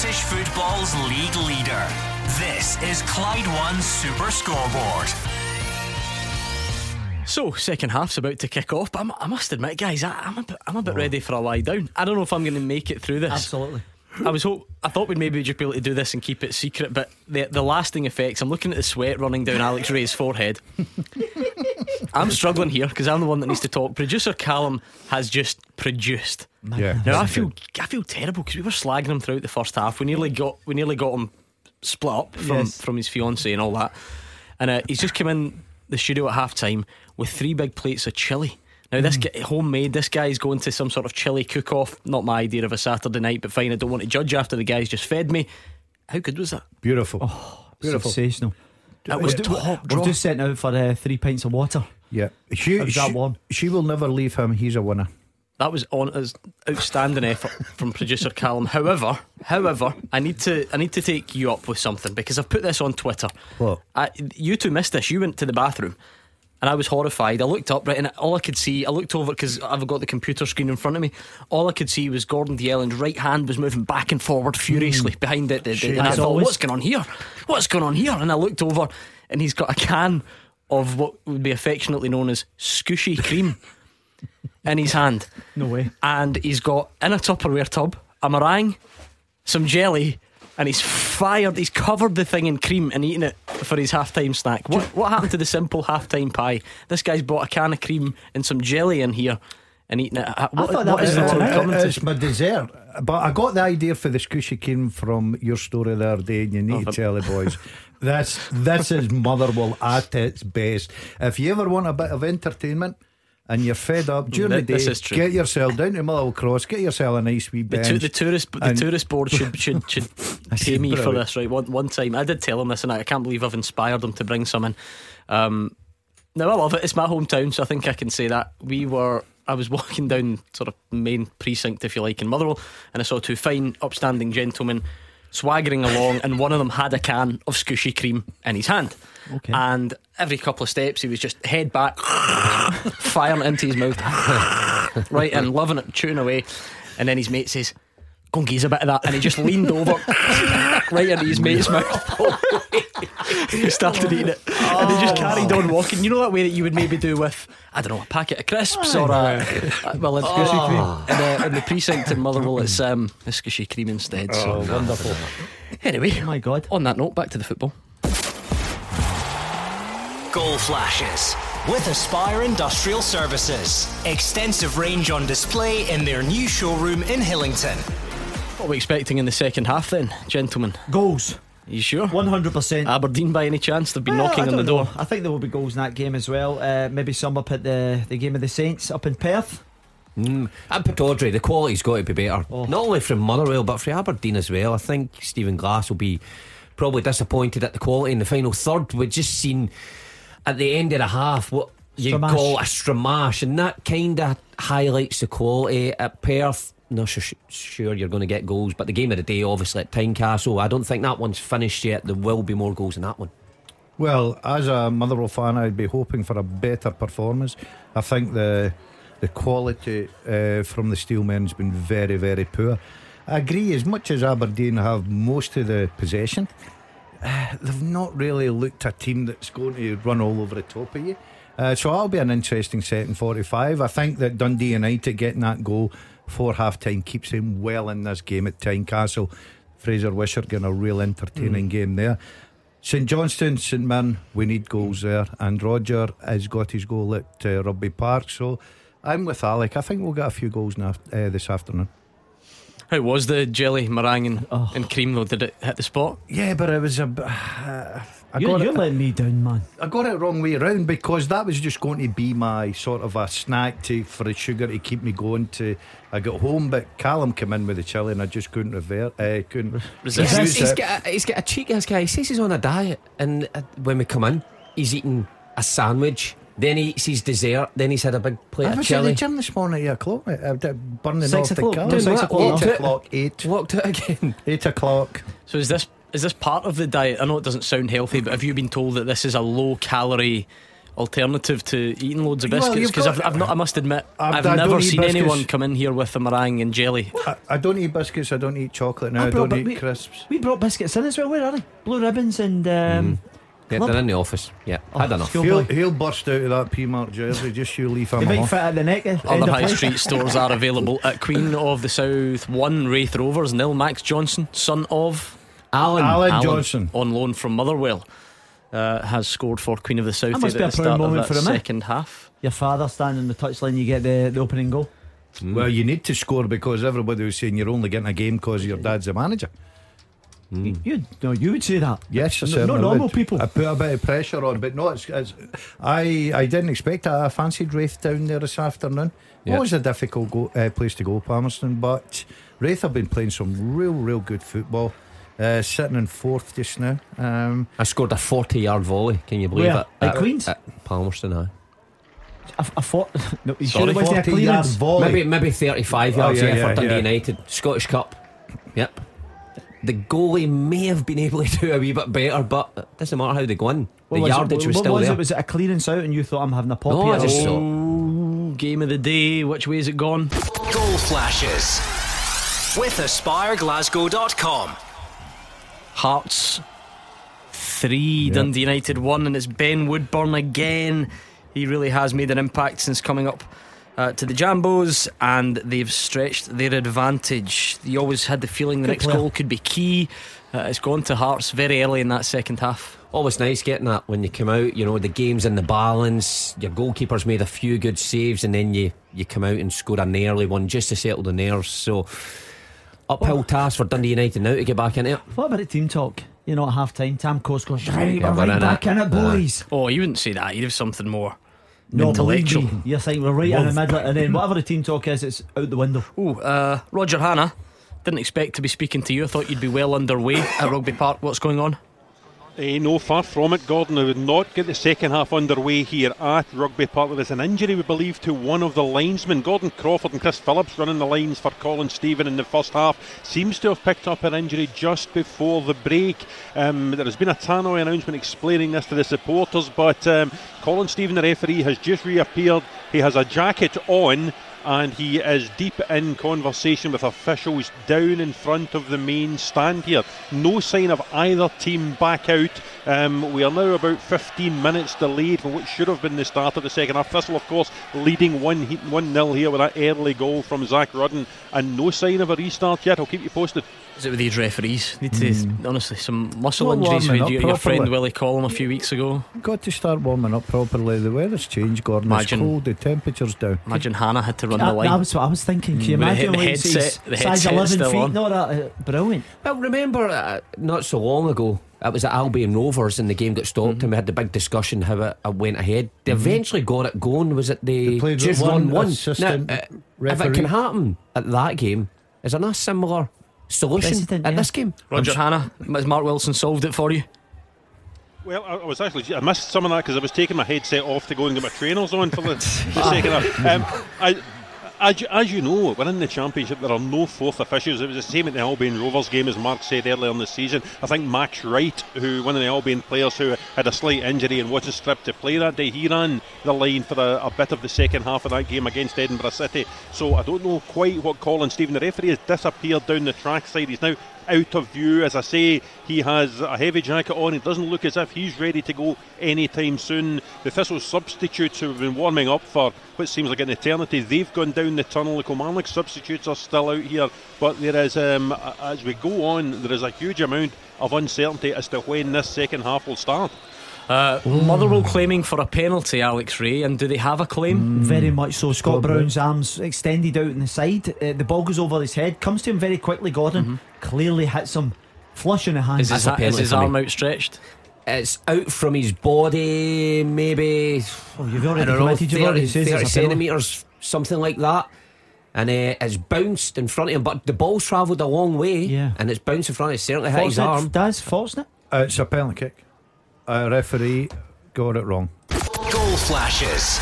Scottish football's league leader. This is Clyde One Super Scoreboard. So, second half's about to kick off, but I'm, i must admit, guys, I, am a bit, I'm a bit ready for a lie down. I don't know if I'm going to make it through this. Absolutely. I was hope I thought we'd maybe just be able to do this and keep it secret, but the the lasting effects. I'm looking at the sweat running down Alex Rae's forehead. I'm struggling here because I'm the one that needs to talk. Producer Callum has just produced. Yeah. Now I feel I feel terrible because we were slagging him throughout the first half. We nearly got we nearly got him split up from Yes. from his fiance and all that. And uh, he's just come in the studio at half time with three big plates of chili. Now this guy, homemade. This guy's going to some sort of chili cook-off. Not my idea of a Saturday night, but fine. I don't want to judge after the guys just fed me. How good was that? Beautiful. Beautiful. Sensational. That was We're- top We're just sent out for uh, three pints of water. Yeah. She, How's that one? she will never leave him. He's a winner. That was on as outstanding effort from producer Callum. However, however, I need to I need to take you up with something because I've put this on Twitter. What? I, you two missed this. You went to the bathroom. And I was horrified. I looked up, right, and all I could see, I looked over because I've got the computer screen in front of me. All I could see was Gordon Dalziel's right hand was moving back and forward furiously mm. behind it. The, the, and I thought, always. what's going on here? What's going on here? And I looked over, and he's got a can of what would be affectionately known as scooshy cream in his hand No way. and he's got in a Tupperware tub a meringue, some jelly, and he's fired. He's covered the thing in cream and eating it for his halftime snack. What what happened to the simple halftime pie? This guy's bought a can of cream and some jelly in here and eating it. Uh, What, thought that what is was the for world tonight. coming to? It's my dessert. But I got the idea for the squishy came from your story the other day, and you need Oh, to tell the boys. This this is Motherwell at its best. If you ever want a bit of entertainment and you're fed up during the This day, is true. get yourself down to Motherwell Cross, get yourself a nice wee The, bench. tu- the tourist the tourist board should should should pay me for this right one one time. I did tell them this and I can't believe I've inspired them to bring some in. Um, no, I love it. It's my hometown, so I think I can say that. We were I was walking down sort of main precinct, if you like, in Motherwell, and I saw two fine, upstanding gentlemen swaggering along, and one of them had a can of scooshy cream in his hand. Okay. And every couple of steps, he was just head back, firing it into his mouth, right, and loving it, chewing away. And then his mate says, Go and gaze a bit of that. And he just leaned over right into his mate's mouth. he started eating it. And he just carried on walking. You know that way that you would maybe do with, I don't know, a packet of crisps or a. a- well, in, in, the, in the precinct in Motherwell, it's um, a cream instead. So wonderful. Anyway, Oh my God. on that note, back to the football. Goal flashes with Aspire Industrial Services. Extensive range on display in their new showroom in Hillington. What are we expecting in the second half then, gentlemen? Goals. Are you sure? 100%. Aberdeen by any chance? They've been Well, knocking on the door. know. I think there will be goals in that game as well. Uh, maybe some up at the, the game of the Saints up in Perth. And Pittodrie, the quality's got to be better. Oh. Not only from Motherwell, but from Aberdeen as well. I think Stephen Glass will be probably disappointed at the quality in the final third. We've just seen at the end of the half what you Stramash. call a stramash, and that kind of highlights the quality at Perth. Not sure, sure you're going to get goals, but the game of the day, obviously at Tynecastle, I don't think that one's finished yet. There will be more goals in that one. Well, as a Motherwell fan, I'd be hoping for a better performance. I think the the quality uh, from the Steelmen has been very, very poor. I agree. As much as Aberdeen have most of the possession, they've not really looked a team that's going to run all over the top of you. Uh, so that'll be an interesting set in 45. I think that Dundee United getting that goal for half time keeps him well in this game at Tynecastle. Fraser Wishart getting a real entertaining game there. St Johnstone, St Mirren, we need goals there. And Roger has got his goal at uh, Rugby Park. So I'm with Alec. I think we'll get a few goals now, uh, this afternoon. How was the jelly, meringue, and, Oh. and cream though? Did it hit the spot? Yeah, but it was a. Uh, I You're, got you're it. letting me down, man. I got it wrong way around because that was just going to be my sort of a snack to for the sugar to keep me going. To I got home, but Callum came in with the chili and I just couldn't revert. Uh, couldn't Resist. refuse He's it. got, a, he's got a cheek, this guy. He says he's on a diet, and uh, when we come in, he's eating a sandwich. Then he eats his dessert. Then he's had a big plate I of was at the gym this morning at eight o'clock. mate. I did burning Six off o'clock. the car. Doing Six what? o'clock. Eight. Eight o'clock. Eight. Walked out again. Eight o'clock. So is this is this part of the diet? I know it doesn't sound healthy, but have you been told that this is a low calorie alternative to eating loads of biscuits because got- I've, I've not. I must admit, I- I've I don't never seen biscuits. anyone come in here with a meringue and jelly. I, I don't eat biscuits. I don't eat chocolate now. I, brought- don't eat we, crisps. We brought biscuits in as well. Where are they? Blue ribbons and um, Yeah, Club. they're in the office. Yeah, Oh, had enough. school- He'll, boy. he'll burst out of that P Mark jersey. Just you leave him they might alone. fit at the neck. end Other of high play. street stores are available at Queen of the South 1 Raith Rovers nil Max Johnson son of Alan, Alan Alan, Johnson. on loan from Motherwell uh, has scored for Queen of the South That must be a proud start moment for him, eh? second half Your father standing on the touchline, you get the, the opening goal. Well, you need to score because everybody was saying you're only getting a game because your dad's a manager. You no, you would say that. Yes, I No- certainly no normal would. people. I put a bit of pressure on, but no, it's, it's I I didn't expect that. I fancied Raith down there this afternoon. Yeah. Always a difficult go, uh, place to go, Palmerston, but Raith have been playing some real, real good football. Uh, sitting in fourth just now. Um, I scored a 40 yard volley. Can you believe Where? it? At Queens? At Palmerston, aye. I, I thought. No, you sure it a 40 yard volley. Maybe maybe 35 Oh, yards yeah, yeah, yeah, for Dundee yeah. United. Scottish Cup. Yep. The goalie may have been able to do a wee bit better, but it doesn't matter how they go in. The What was it? yardage was What still was there. it? Was it a clearance out and you thought I'm having a pop No, here? I just Oh, Oh, game of the day which way is it gone Goal flashes with AspireGlasgow.com. Hearts 3 Dundee United 1 and it's Ben Woodburn again he really has made an impact since coming up uh, to the Jambos and they've stretched their advantage you always had the feeling the Good next player. goal could be key uh, it's gone to Hearts very early in that second half Always nice getting that when you come out. You know the game's in the balance. Your goalkeeper's made a few good saves, and then you you come out and score an early one just to settle the nerves. So uphill task for Dundee United now to get back in it. What about the team talk? You know, at half time, Tam Courts goes, right, Yeah, we're we're right back it. in it, boys. oh you wouldn't say that you'd have something more No, intellectual me, You're saying we're right in the middle, and then whatever the team talk is, it's out the window. Oh, uh, Roger Hannah. Didn't expect to be speaking to you. I thought you'd be well underway at Rugby Park. What's going on? Eh, no, far from it, Gordon. I would not get the second half underway here at Rugby Park. There is an injury, we believe, to one of the linesmen. Gordon Crawford and Chris Phillips running the lines for Colin Stephen in the first half. Seems to have picked up an injury just before the break. Um, there has been a tannoy announcement explaining this to the supporters, but um, Colin Stephen, the referee, has just reappeared. He has a jacket on and he is deep in conversation with officials down in front of the main stand here. No sign of either team back out. Um, we are now about 15 minutes delayed from what should have been the start of the second half. Thistle, of course, leading 1 1 0 here with that early goal from Zak Rudden, and no sign of a restart yet. I'll keep you posted. Is it with these referees? Need to honestly some muscle Not injuries with up you, your friend properly. Willie Collum a few weeks ago. got to start warming up properly. The weather's changed, Gordon. Imagine- It's cold. The temperature's down. Imagine Hannah had to run That, the that line. was what I was thinking. Can you With the imagine he- like, headset- size, the size headset's 11 still feet? on. No, that, uh, brilliant. Well, remember uh, not so long ago. It was at Albion Rovers and the game got stopped, Mm-hmm. and we had the big discussion how it, it went ahead. They eventually got it going. Was it they, They played with just one one? assistant Now, uh, if it can happen at that game, is there not a similar solution Precedent, at yeah. this game? Roger Hannah, has Mark Wilson solved it for you? Well, I, I was actually I missed some of that because I was taking my headset off to go and get my trainers on for the, the second half. Um, I, as, you- as you know, we're in the championship. There are no fourth officials. It was the same at the Albion Rovers game, as Mark said earlier in the season. I think Max Wright, who one of the Albion players who had a slight injury and wasn't stripped to play that day, he ran the line for a, a bit of the second half of that game against Edinburgh City. So I don't know quite what Colin Stephen, the referee, has disappeared down the track side. He's now out of view. As I say, he has a heavy jacket on. It doesn't look as if he's ready to go anytime soon. The Thistle substitutes who have been warming up for what seems like an eternity, they've gone down the tunnel. The Kilmarnock substitutes are still out here, but there is, um, as we go on, there is a huge amount of uncertainty as to when this second half will start. Uh, Motherwell claiming for a penalty, Alex Rae, and do they have a claim? Very much so. Scott Scott Brown's arms extended out in the side. Uh, the ball goes over his head, comes to him very quickly. Gordon clearly hits him flush in the hand. Is his, That's is his for me. arm outstretched? It's out from his body, maybe oh, you've already don't know, committed. You've already 30, 30 it's a penalty. centimetres, something like that. And uh, it's bounced in front of him, but the ball's travelled a long way, Yeah. and it's bounced in front of him. It certainly hit his arm. Daz, Fortsnit? Uh, it's a penalty kick. A referee got it wrong. Goal flashes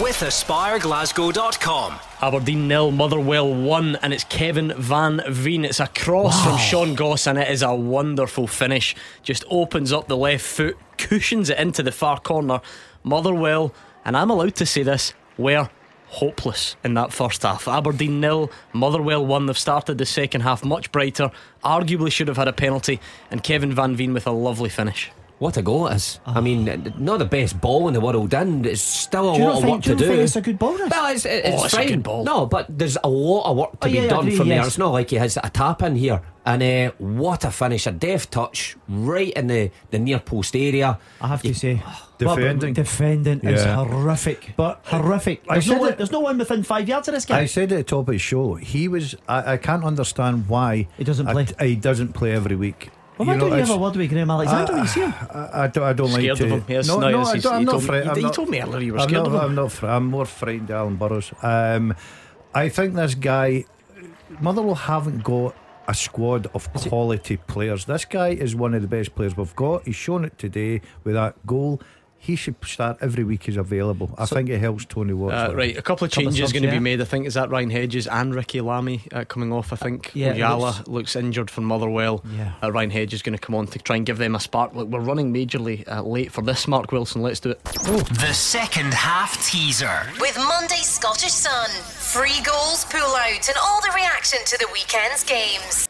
with AspireGlasgow.com. Aberdeen nil, Motherwell one, and it's Kevin Van Veen. It's a cross from Sean Goss, and it is a wonderful finish. Just opens up the left foot, cushions it into the far corner. Motherwell, and I'm allowed to say this, were hopeless in that first half. Aberdeen nil, Motherwell one. They've started the second half much brighter. Arguably should have had a penalty, and Kevin Van Veen with a lovely finish. What a goal it is. I mean, not the best ball in the world, and it's still a lot not of think, work do you to not think do. it's a good ball? This? Well, it's, it's, Oh, it's a fine. good ball. No, but there's a lot of work to Oh, be yeah, done agree, from there. It's not like he has a tap in here. And uh, what a finish, a deft touch right in the, the near post area. I have to say, Defending. Well, but defending is Yeah. horrific, But horrific. I There's no, one, it- there's no one within five yards of this guy. I said at the top of the show, he was. I, I can't understand why He doesn't I- play. he doesn't play every week. Well, why You know, don't you have a it's- word with Graham Alexander when you see him? I, I don't, I don't like Scared to. of him. Yes, no, no, no, yes, I don't, I'm he not told me- afraid. he- I'm he told me earlier you were I'm scared not, of him. I'm not. fr- I'm more frightened of Alan Burrows. Um, I think this guy, Motherwell haven't got a squad of quality players. This guy is one of the best players we've got. He's shown it today with that goal. He should start every week he's available. I think it helps Tony Watts. Uh, right, a couple of Couple changes subs, going to yeah. be made. I think is that Ryan Hedges and Ricki Lamie uh, coming off. I think yeah, it Ojala looks- looks, injured from Motherwell. Yeah. Uh, Ryan Hedges is going to come on to try and give them a spark. Look, we're running majorly uh, late for this. Mark Wilson, let's do it. Oh. The second half teaser. With Monday Scottish Sun. Free goals, pull out, and all the reaction to the weekend's games.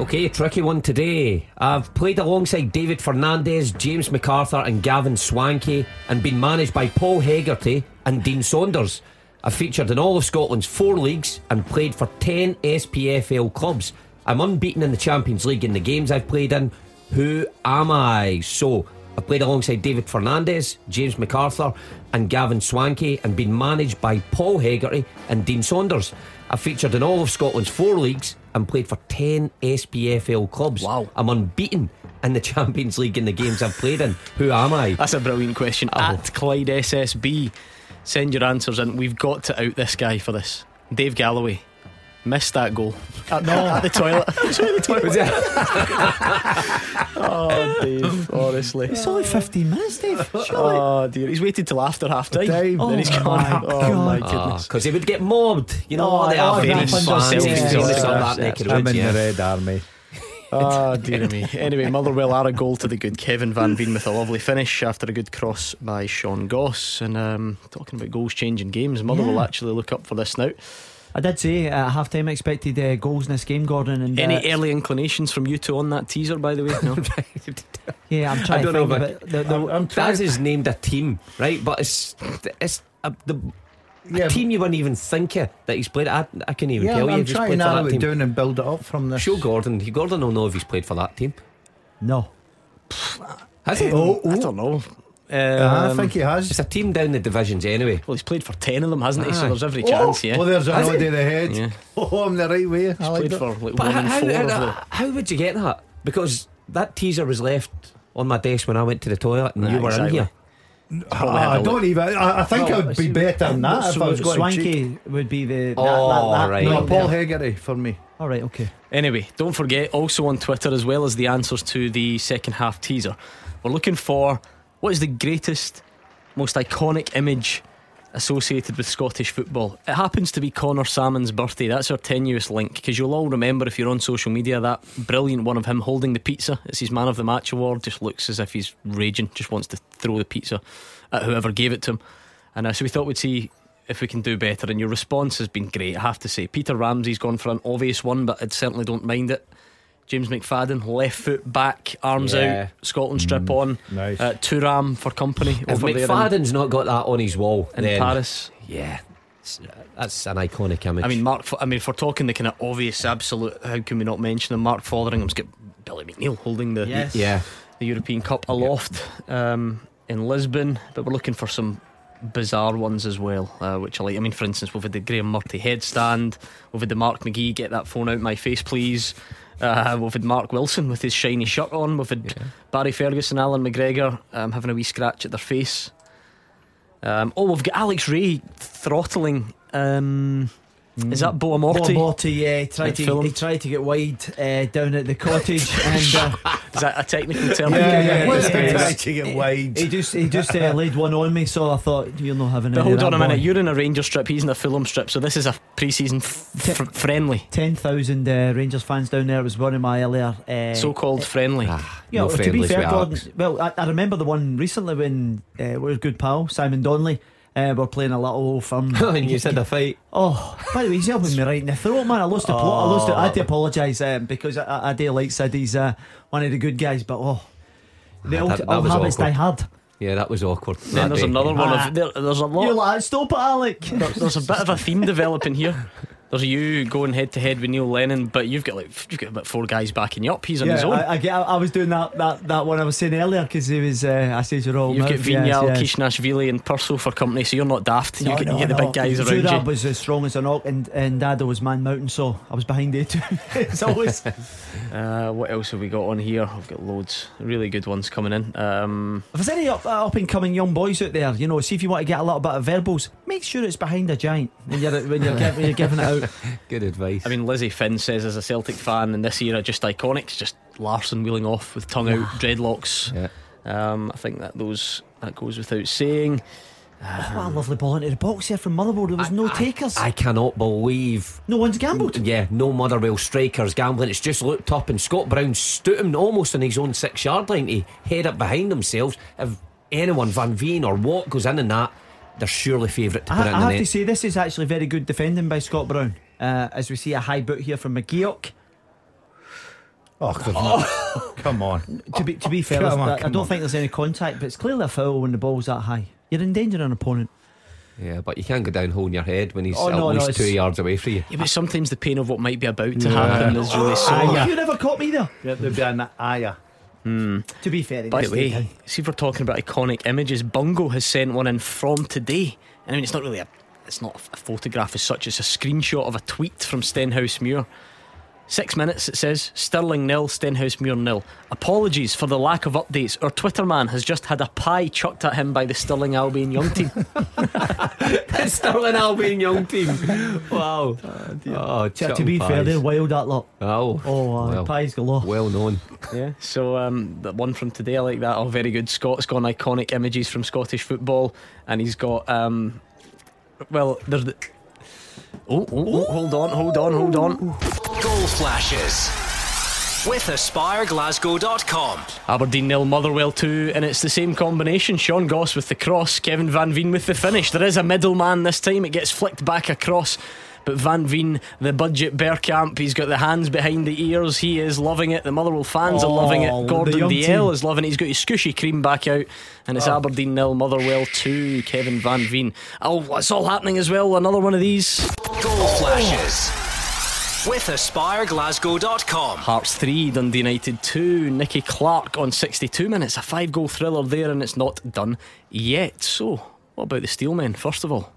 Okay, tricky one today. I've played alongside David Fernandez, James MacArthur, and Gavin Swankie, and been managed by Paul Hegarty and Dean Saunders. I've featured in all of Scotland's four leagues and played for 10 SPFL clubs. I'm unbeaten in the Champions League in the games I've played in. Who am I? So, I've played alongside David Fernandez, James MacArthur, and Gavin Swankie, and been managed by Paul Hegarty and Dean Saunders. I've featured in all of Scotland's four leagues and played for 10 SPFL clubs. Wow. I'm unbeaten in the Champions League in the games I've played in. Who am I? That's a brilliant question. Oh. At Clyde SSB, send your answers in. We've got to out this guy for this. Dave Galloway missed that goal. At, no, at the toilet. Sorry, the toilet. Oh, Dave, honestly. It's only 15 minutes, Dave. Surely. Oh dear, he's waited till after half time. Dave. Then he's Oh, gone. my Oh my goodness. Because he would get mobbed. You know, Oh, they are oh, Aberdeen that fans, one does, Celtic yeah, fans, yeah, all yeah. that neck of I'm woods, in the Red Army. Oh dear me. Anyway, Motherwell are a goal to the good. Kevin Van Veen with a lovely finish after a good cross by Sean Goss. And um, talking about goals changing games, Motherwell Yeah. actually look up for this now. I did say at half time I expected uh, goals in this game, Gordon. And Any uh, early inclinations from you two on that teaser, by the way? No. Yeah, I'm trying I don't to know, think but of it. The, the, I'm, I'm trying. Daz has named a team, right? But it's it's a, the a team you wouldn't even think of that he's played. I, I couldn't even yeah, tell you I'm if he's trying to played for narrow that it team. down and build it up from this. Show Gordon. Gordon will know if he's played for that team. no. Has he? Oh, I oh. don't know. I Um, think he has. It's a team down the divisions anyway. well, he's played for 10 of them, hasn't he? So Aye. there's every chance, yeah. Oh, there's a Has nod he? in the head. Yeah. Oh, I'm the right way. I like played that. for like But one how, in how, four of how, the. how would you get that? Because that teaser was left on my desk when I went to the toilet and Right, you were exactly. in here. Probably Ah, I a don't even. I, I think Well, I'd be better than that if I was going to cheat. Swankie would be the. Oh, that, that, that right. No, Paul there. Hegarty for me. All right, okay. Anyway, don't forget also on Twitter, as well as the answers to the second half teaser, we're looking for what is the greatest, most iconic image associated with Scottish football. It happens to be Conor Sammon's birthday. That's our tenuous link because you'll all remember if you're on social media that brilliant one of him holding the pizza. It's his Man of the Match award. Just looks as if he's raging, just wants to throw the pizza at whoever gave it to him. And uh, so we thought we'd see if we can do better. And your response has been great, I have to say. Peter Ramsey's gone for an obvious one, but I certainly don't mind it. James McFadden, left foot back, arms Yeah. out, Scotland strip on. nice. Uh, Thuram for company If over there in, McFadden's not got that on his wall, in then Paris. yeah, that's an iconic image. I mean, Mark. I mean, if we're talking the kind of obvious, absolute, how can we not mention him? Mark Fotheringham's got Billy McNeill holding the Yes. yeah, the European Cup aloft um, in Lisbon, but we're looking for some bizarre ones as well, uh, which I like. I mean, for instance, we've had the Graeme Murty headstand, we've had the Mark McGhee get that phone out my face, please. Uh, we've had Mark Wilson with his shiny shirt on. We've had Barry Ferguson, Allan McGregor um, having a wee scratch at their face. Um, oh, we've got Alex Rae throttling um, Is that Boa Morte? Morte, yeah, he tried to film? he tried to get wide uh, down at the cottage, and uh, Is that a technical term? Yeah, yeah, What's yeah, the yeah. try to get wide? he just he just uh, laid one on me. So I thought you're not having. But any hold on a minute, boy." you're in a Ranger strip, he's in a Fulham strip, so this is a pre-season f- f- friendly, Ten thousand uh, Rangers fans down there was one of my earlier. Uh, so-called friendly. Ah, Yeah, no well, to be fair, Gordon. Well, I, I remember the one recently when uh, we were good pal Simon Donnelly. Uh, we're playing a little firm. and you said a fight. Oh, by the way, he's helping me right in the throat, man. I lost the plot. I lost it. I had to apologise um, because I, I, I do like Sid. He's uh, one of the good guys, but oh, the old, that- that old habits awkward. die hard. Yeah, that was awkward. then that there's day. another one Ah. of there, there's a lot You're like, stop it, Alec. there- there's a bit of a theme developing here. There's you going head to head with Neil Lennon, but you've got like you've got about four guys backing you up. He's on his own. I, I, I was doing that, that, that one I was saying earlier because he was. Uh, I said you're all. You've got mouth, yes, Vignal, yes. Khizanishvili, and Purcell for company, so you're not daft. You No, get, no, you get the no. big guys around Zurab you. was as strong as an oak, and, and was man mountain, so I was behind it too. it's always. Uh, what else have we got on here? I've got loads, really good ones coming in. Um, If there's any up, uh, up and coming young boys out there, you know, see if you want to get a little bit of verbals, make sure it's behind a giant when you're when you're, when you're giving it out. Good advice. I mean, Lizzie Finn says as a Celtic fan in this era, just iconic. Just Larsson wheeling off with tongue out, dreadlocks. yeah. Um, I think that those that goes without saying. Oh, what a lovely ball into the box here from Motherwell. There was no takers. I cannot believe. no one's gambled. Yeah, no Motherwell strikers gambling. It's just looked up and Scott Brown stood him almost in his own six yard line to head up behind themselves. If anyone, Van Veen or Watt, goes in in that, they're surely favourite to I, it in I the have net. to say, this is actually very good defending by Scott Brown. Uh, as we see a high boot here from McGeouch. Oh, come on. come on. To be to be fair, Come there's- on, I come don't on. think there's any contact, but it's clearly a foul when the ball's that high. You're endangering an opponent. Yeah, but you can't go down holding your head when he's Oh, at no, no, least it's- two yards away from you. Yeah, but sometimes the pain of what might be about to happen is really so. Oh, you never caught me there. Yeah, there'd be an aya. To be fair, By the way, see if we're talking about iconic images, Bungo has sent one in from today. I mean, it's not really a, it's not a photograph as such. It's a screenshot of a tweet from Stenhousemuir. Six minutes, it says Stirling nil, Stenhousemuir nil. Apologies for the lack of updates. Our Twitter man has just had a pie chucked at him by the Stirling Albion young team. Stirling Albion young team. Wow. Oh, To, to be fair, they're wild that lot. Oh, Oh, uh, well, pies galore. well known. yeah. So um, the one from today, I like that. Oh, very good. Scott's got iconic images from Scottish football, and he's got um, well, there's the. Oh, oh, oh, hold on, hold on, hold on. Goal flashes with AspireGlasgow.com. Aberdeen nil, Motherwell two, and it's the same combination. Sean Goss with the cross, Kevin Van Veen with the finish. There is a middleman this time. It gets flicked back across. But Van Veen, the budget Bergkamp, he's got the hands behind the ears. He is loving it. The Motherwell fans are loving Oh, it. Gordon young Dalziel is loving it. He's got his scooshy cream back out. And it's oh. Aberdeen nil, Motherwell two, Kevin Van Veen. Oh, it's all happening as well. Another one of these. Goal flashes with AspireGlasgow.com. Hearts 3, Dundee United 2. Nicky Clark on 62 minutes. A five goal thriller there, and it's not done yet. So, what about the Steelmen, first of all?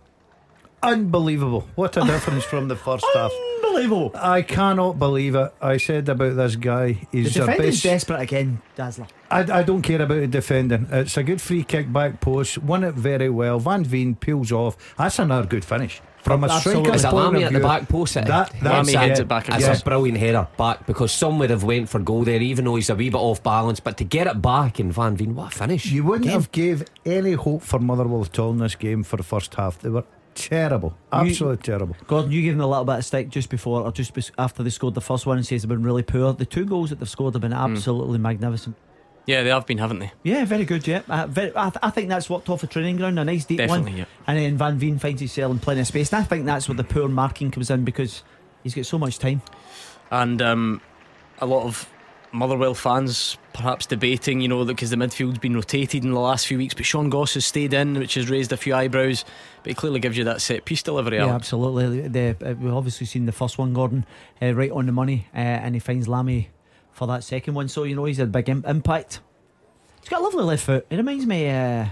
Unbelievable. What a difference from the first half. Unbelievable. I cannot believe it. I said about this guy. The He's our defending's best. desperate again, Dazzler. I, I don't care about the defending. It's a good free kick back post. Won it very well. Van Veen peels off. That's another good finish. From a Absolutely. striker's Is it point Lamie of at the view, back post? It- That, it- that's Lamie it's heads a- it back It's across. a brilliant header back because some would have went for goal there, even though he's a wee bit off balance. But to get it back in Van Veen, what a finish! You wouldn't Again. have gave any hope for Motherwell at all in this game for the first half. They were terrible, absolutely terrible. Gordon, you gave them a little bit of stick just before or just after they scored the first one and says they've been really poor. The two goals that they've scored have been Hmm. absolutely magnificent. Yeah, they have been, haven't they? Yeah, very good. Yeah, uh, very, I, th- I think that's worked off a training ground, a nice deep Definitely, one. yeah. And then Van Veen finds himself in plenty of space, and I think that's where the poor marking comes in because he's got so much time. And um, a lot of Motherwell fans perhaps debating, you know, because the midfield's been rotated in the last few weeks, but Sean Goss has stayed in, which has raised a few eyebrows. But he clearly gives you that set piece delivery. Yeah, Alex. absolutely. The, uh, we've obviously seen the first one, Gordon, uh, right on the money, uh, and he finds Lamie for that second one. So you know he's had a big Im- impact. He's got a lovely left foot. It reminds me, uh,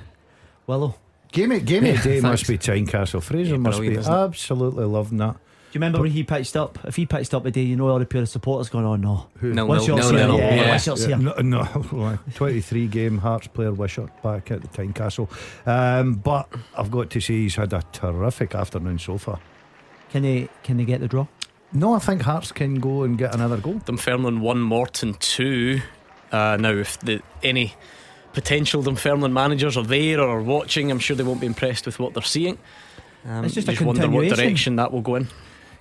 Willow. Game it, game it day must be Tynecastle. Fraser Yeah, must be brilliant, isn't it? absolutely loving that. Do you remember when he pitched up? If he pitched up today, you know all the pure supporters going, "Oh no, Nil, What's nil, yours nil, here? nil. Yeah, Yeah. what's yours here? No, no 23 game Hearts player Wishart back at the Tynecastle. Um, but I've got to say he's had a terrific afternoon so far. Can they can they get the draw? No, I think Hearts can go and get another goal. Dunfermline one, Morton two. Uh, now, if the any potential Dunfermline managers are there or are watching, I'm sure they won't be impressed with what they're seeing. Um, It's just you a wonder what continuation. direction that will go in.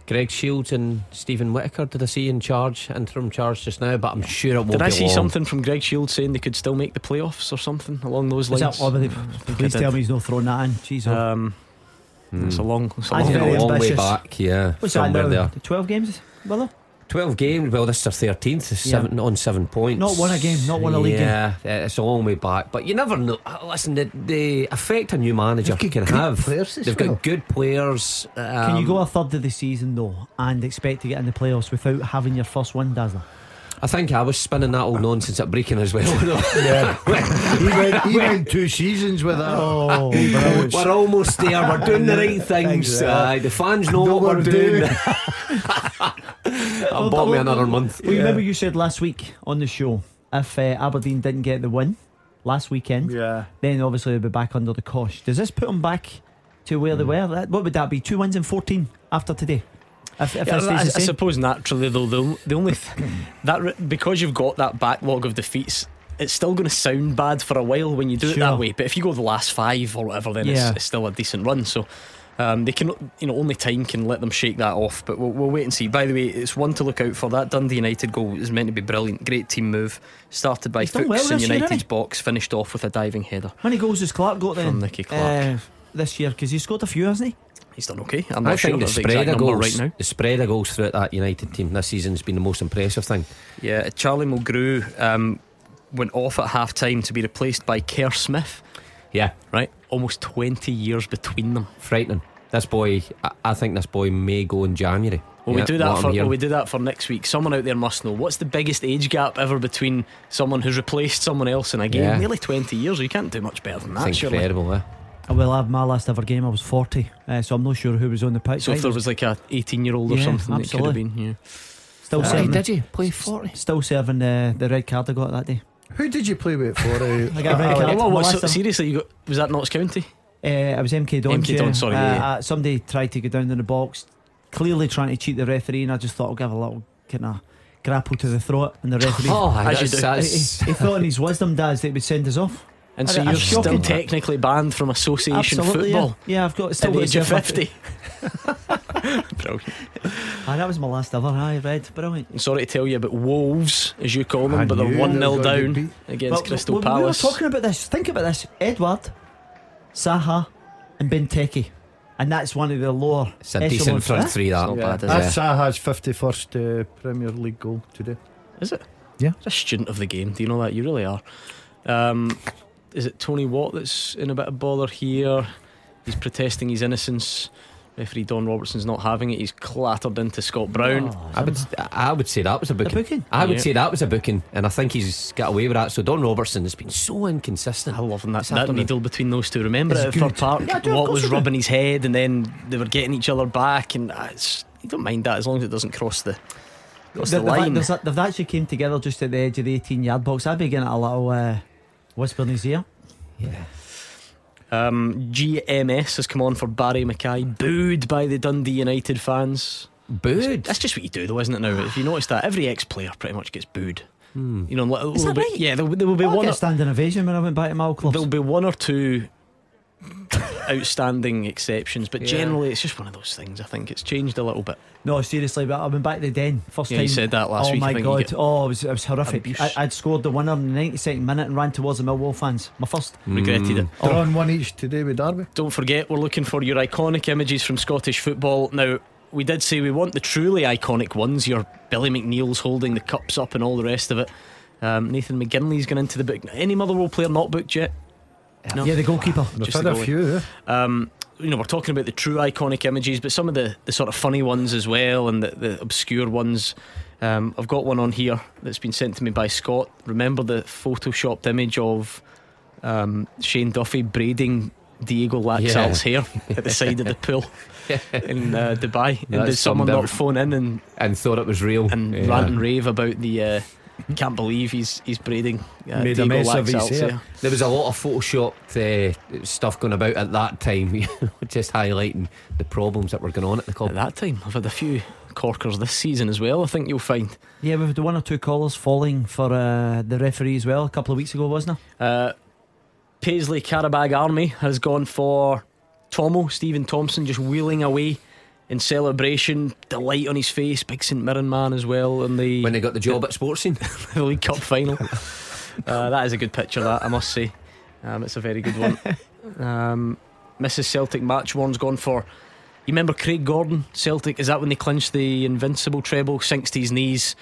Greg Shields and Stephen Whittaker, did I see in charge, interim charge just now? But I'm sure it won't Did be I see long. something from Greg Shields saying they could still make the playoffs or something along those Is lines? that, oh, they- please tell me he's not throwing that in. Jeez. Um, It's a long, it's a I long, think long way back, yeah. What's that now? there. Twelve games, Willow? 12 games, well, this is their 13th, it's Yeah. on seven points. Not won a game, not won a league game. Yeah, uh, it's a long way back. But you never know. Uh, Listen, the, the effect a new manager can have. They've well. got good players. Um, Can you go a third of the season though and expect to get in the playoffs without having your first win, Dazzler? I think I was spinning that old nonsense at breaking as well. Yeah, he went, he went two seasons with that. Oh, we're almost there. We're doing the right things. Exactly. Aye, the fans know what we're doing. I'll bought me another month. Well, you remember you said last week on the show if uh, Aberdeen didn't get the win last weekend, Yeah. then obviously they'll be back under the cosh. Does this put them back to where they Hmm. were? What would that be? Two wins in 14 after today? If, if Yeah, I, I suppose naturally though the, the only th- that because you've got that backlog of defeats it's still going to sound bad for a while when you do it that way but if you go the last five or whatever then Yeah. it's, it's still a decent run so um, they can you know only time can let them shake that off but we'll, we'll wait and see by the way it's one to look out for that Dundee United goal is meant to be brilliant great team move started by He's Fuchs well in this year, United's box finished off with a diving header How many goals has Clark got then? From Nicky Clark. Uh, this year, because he scored a few, hasn't he? He's done okay I'm I not sure think the the spread of goals, right now the spread of goals throughout that United team this season has been the most impressive thing. Yeah, Charlie Mulgrew um, went off at half time to be replaced by Kerr Smith, Yeah, right? Almost 20 years between them. frightening. This boy, I, I think this boy may go in January. Well, Yeah, we do that for well, we do that for next week. Someone out there must know what's the biggest age gap ever between someone who's replaced someone else in a game. Yeah. Nearly 20 years. You can't do much better than It's that, surely. incredible, eh? Uh, will have my last ever game, I was 40, uh, so I'm not sure who was on the pitch. So I if there it was like a 18 year old or Yeah, something, it could have been. Yeah. still Aye, serving, did you play 40? still serving uh, the red card I got that day. Who did you play with for? Uh, I got a red card. what, what, so, seriously, you got, was that Notts County? Uh, I was MK Dons. MK yeah. Dons, sorry, Uh, yeah, yeah. uh, somebody tried to go down in the box, clearly trying to cheat the referee, and I just thought I'll give a little kind of grapple to the throat, and the referee. Oh, As you that's, do. he, that's, he- he thought in his wisdom, Daz, that it would send us off. And so I- you're still shocking. technically banned from association Absolutely, football yeah. yeah, I've got at still the got age of 50. Brilliant. Aye, that was my last ever. I read brilliant. Sorry to tell you about Wolves, as you call them, I but they're 1 they 0 down against Well, Crystal we, Palace. We were talking about this. Think about this: Edouard, Zaha, and Benteke, and that's one of the lower. it's a decent echelons, front eh? three, that. It's not bad, is That's it? Zaha's 51st uh, Premier League goal today. Is it? Yeah. You're a student of the game. Do you know that? You really are. Um, is it Tony Watt that's in a bit of bother here? He's protesting his innocence. Referee Don Robertson's not having it. He's clattered into Scott Brown. Oh, I would, I would say that was a booking. booking? I would Yeah. say that was a booking, and I think he's got away with that. So Don Robertson has been so inconsistent. I love that, This that needle between those two. Remember It's it at Fir. Park? Yeah, I do, Watt was rubbing his head, and then they were getting each other back, and uh, it's, you don't mind that as long as it doesn't cross the cross They- the they've, line. there's they've actually came together just at the edge of the 18 yard box. I'd be getting a little uh, whisper in his ear. Yeah. Um, GMS has come on for Barrie McKay, booed by the Dundee United fans. Booed. That's just what you do, though, isn't it? Now, if you notice that every ex-player pretty much gets booed. Hmm. You know, Is that bit. right? Yeah, there, there will be I one. get a standing ovation when I went back to my old clubs. there'll be one or two outstanding exceptions, but Yeah. generally it's just one of those things. I think it's changed a little bit. No, seriously, but I've been back to the den first Yeah, time. you said that last oh week, I my god! Oh, it was, it was horrific. I, I'd scored the winner in the 92nd minute and ran towards the Millwall fans. My first. Regretted it. Oh. Drawn one each today with Derby. Don't forget, we're looking for your iconic images from Scottish football. Now, we did say we want the truly iconic ones, your Billy McNeill's holding the cups up and all the rest of it. Um, Nathan McGinley's gone into the book. Any Motherwell player not booked yet? No. Yeah, the goalkeeper. We've Just had a few. Um, you know, we're talking about the true iconic images, but some of the, the sort of funny ones as well and the, the obscure ones. Um, I've got one on here that's been sent to me by Scott. Remember the photoshopped image of um, Shane Duffy braiding Diego Laxalt's hair at the side of the pool in uh, Dubai? And That's did someone not phone in and, And thought it was real. and Yeah. rant and rave about the uh, Can't believe he's he's braiding. Uh, Made a mess of his hair. There was a lot of photoshopped uh, stuff going about at that time, just highlighting the problems that were going on at the club. At that time, I've had a few corkers this season as well. I think you'll find. Yeah, we've had one or two callers falling for uh, the referee as well a couple of weeks ago, wasn't it? Uh, Paisley Carabag Army has gone for Tomo, Stephen Thompson, just wheeling away in celebration. Delight on his face. Big St Mirren man as well in the, When they got the job at Sports Scene, the League Cup final. uh, that is a good picture, that I must say. Um, it's a very good one. Um, Mrs. Celtic match one's gone for. You remember Craig Gordon, Celtic? Is that when they clinched the invincible treble? Sinks to his knees.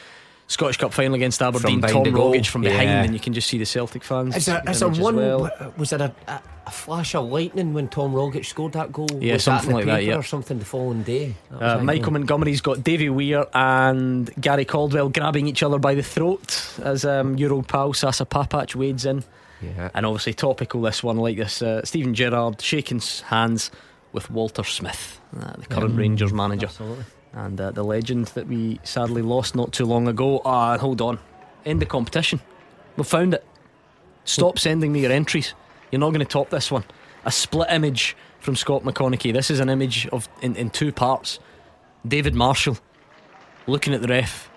Scottish Cup final against Aberdeen. behind Tom the. Rogic from behind, Yeah. and you can just see the Celtic fans. is there, is image there one? well. Was there a, a, a flash of lightning when Tom Rogic scored that goal? Yeah, Was something that like that, yeah. or something the following day. Uh, Michael Montgomery's got Davy Weir and Gary Caldwell grabbing each other by the throat as um, your old pal Sasa Papac wades in. yeah. And obviously, topical this one like this uh, Steven Gerrard shaking hands with Walter Smith, uh, the current Rangers manager, Absolutely. and uh, the legend that we sadly lost not too long ago. Ah, hold on. End the competition. We found it. Stop sending me your entries. You're not going to top this one. A split image from Scott McConaughey. This is an image of in, in two parts. David Marshall looking at the ref.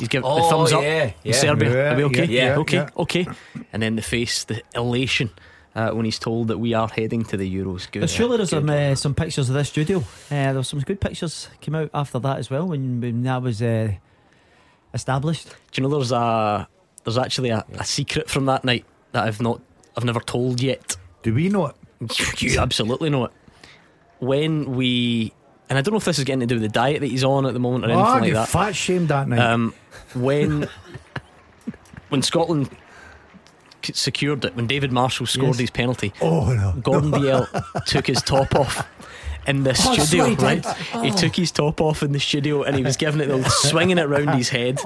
He's giving the Oh, thumbs up. yeah, in yeah. Serbia. Yeah, Are we okay? yeah, yeah, okay. yeah. Okay. And then the face, the elation uh, when he's told that we are heading to the Euros. Good. But surely there's Good. some uh, some pictures of this studio. Uh, there was some good pictures came out after that as well when, when that was uh, established. Do you know there's a there's actually a, a secret from that night that I've not I've never told yet. Do we know it? you absolutely know it. When we and I don't know if this is getting to do with the diet that he's on at the moment or anything Ah, like that. fat shamed that night. Um, when when Scotland secured it, when David Marshall scored Yes. his penalty, oh no. Gordon Dalziel took his top off in the Oh, studio, right, right? He took his top off in the studio and he was giving it the swinging it round his head.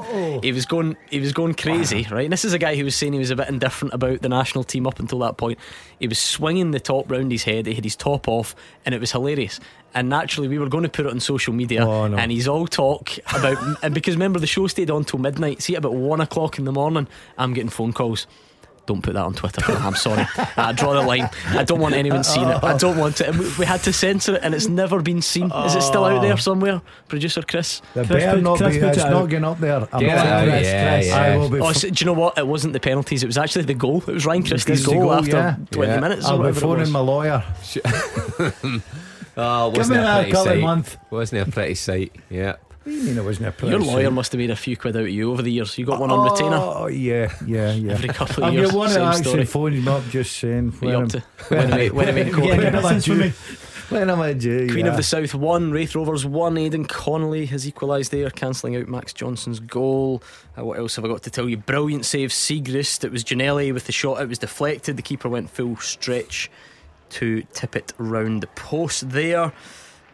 He was going he was going crazy, right? And this is a guy who was saying he was a bit indifferent about the national team up until that point. He was swinging the top round his head, he had his top off, and it was hilarious. And naturally, we were going to put it on social media, Oh, no. and he's all talk about. and because remember, the show stayed on till midnight. See, about one o'clock in the morning, I'm getting phone calls. Don't put that on Twitter. I'm sorry. I draw the line. I don't want anyone seeing it. I don't want it. We- We had to censor it, and it's never been seen. Is it still out there oh. somewhere, producer Chris? The Chris better put- not Chris be. It's not out. getting up there. I'm Get not Chris, yeah, Chris. yeah. I will be. Oh, so, do you know what? It wasn't the penalties. It was actually the goal. It was Ryan Christie's Christie's goal, goal, after yeah. 20 Yeah. minutes. Or I'll be whatever it was. phoning my lawyer. Oh, Give wasn't me it a that pretty couple sight? month. Wasn't it a pretty sight? Yeah. What do you mean it wasn't a place? Your price? lawyer must have made a few quid out of you over the years. You got one on retainer Oh yeah, yeah, yeah. every couple of I've years. got one Same that actually story. phones me up just saying What are you up to? When am I, when am I in court? Yeah, When am I for due? me. When am I due? Queen yeah. of the South one, Raith Rovers one. Aidan Connolly has equalised there, cancelling out Max Johnson's goal. Uh, what else have I got to tell you? Brilliant save, Siegrist. It was Janelli with the shot. It was deflected. The keeper went full stretch to tip it round the post there.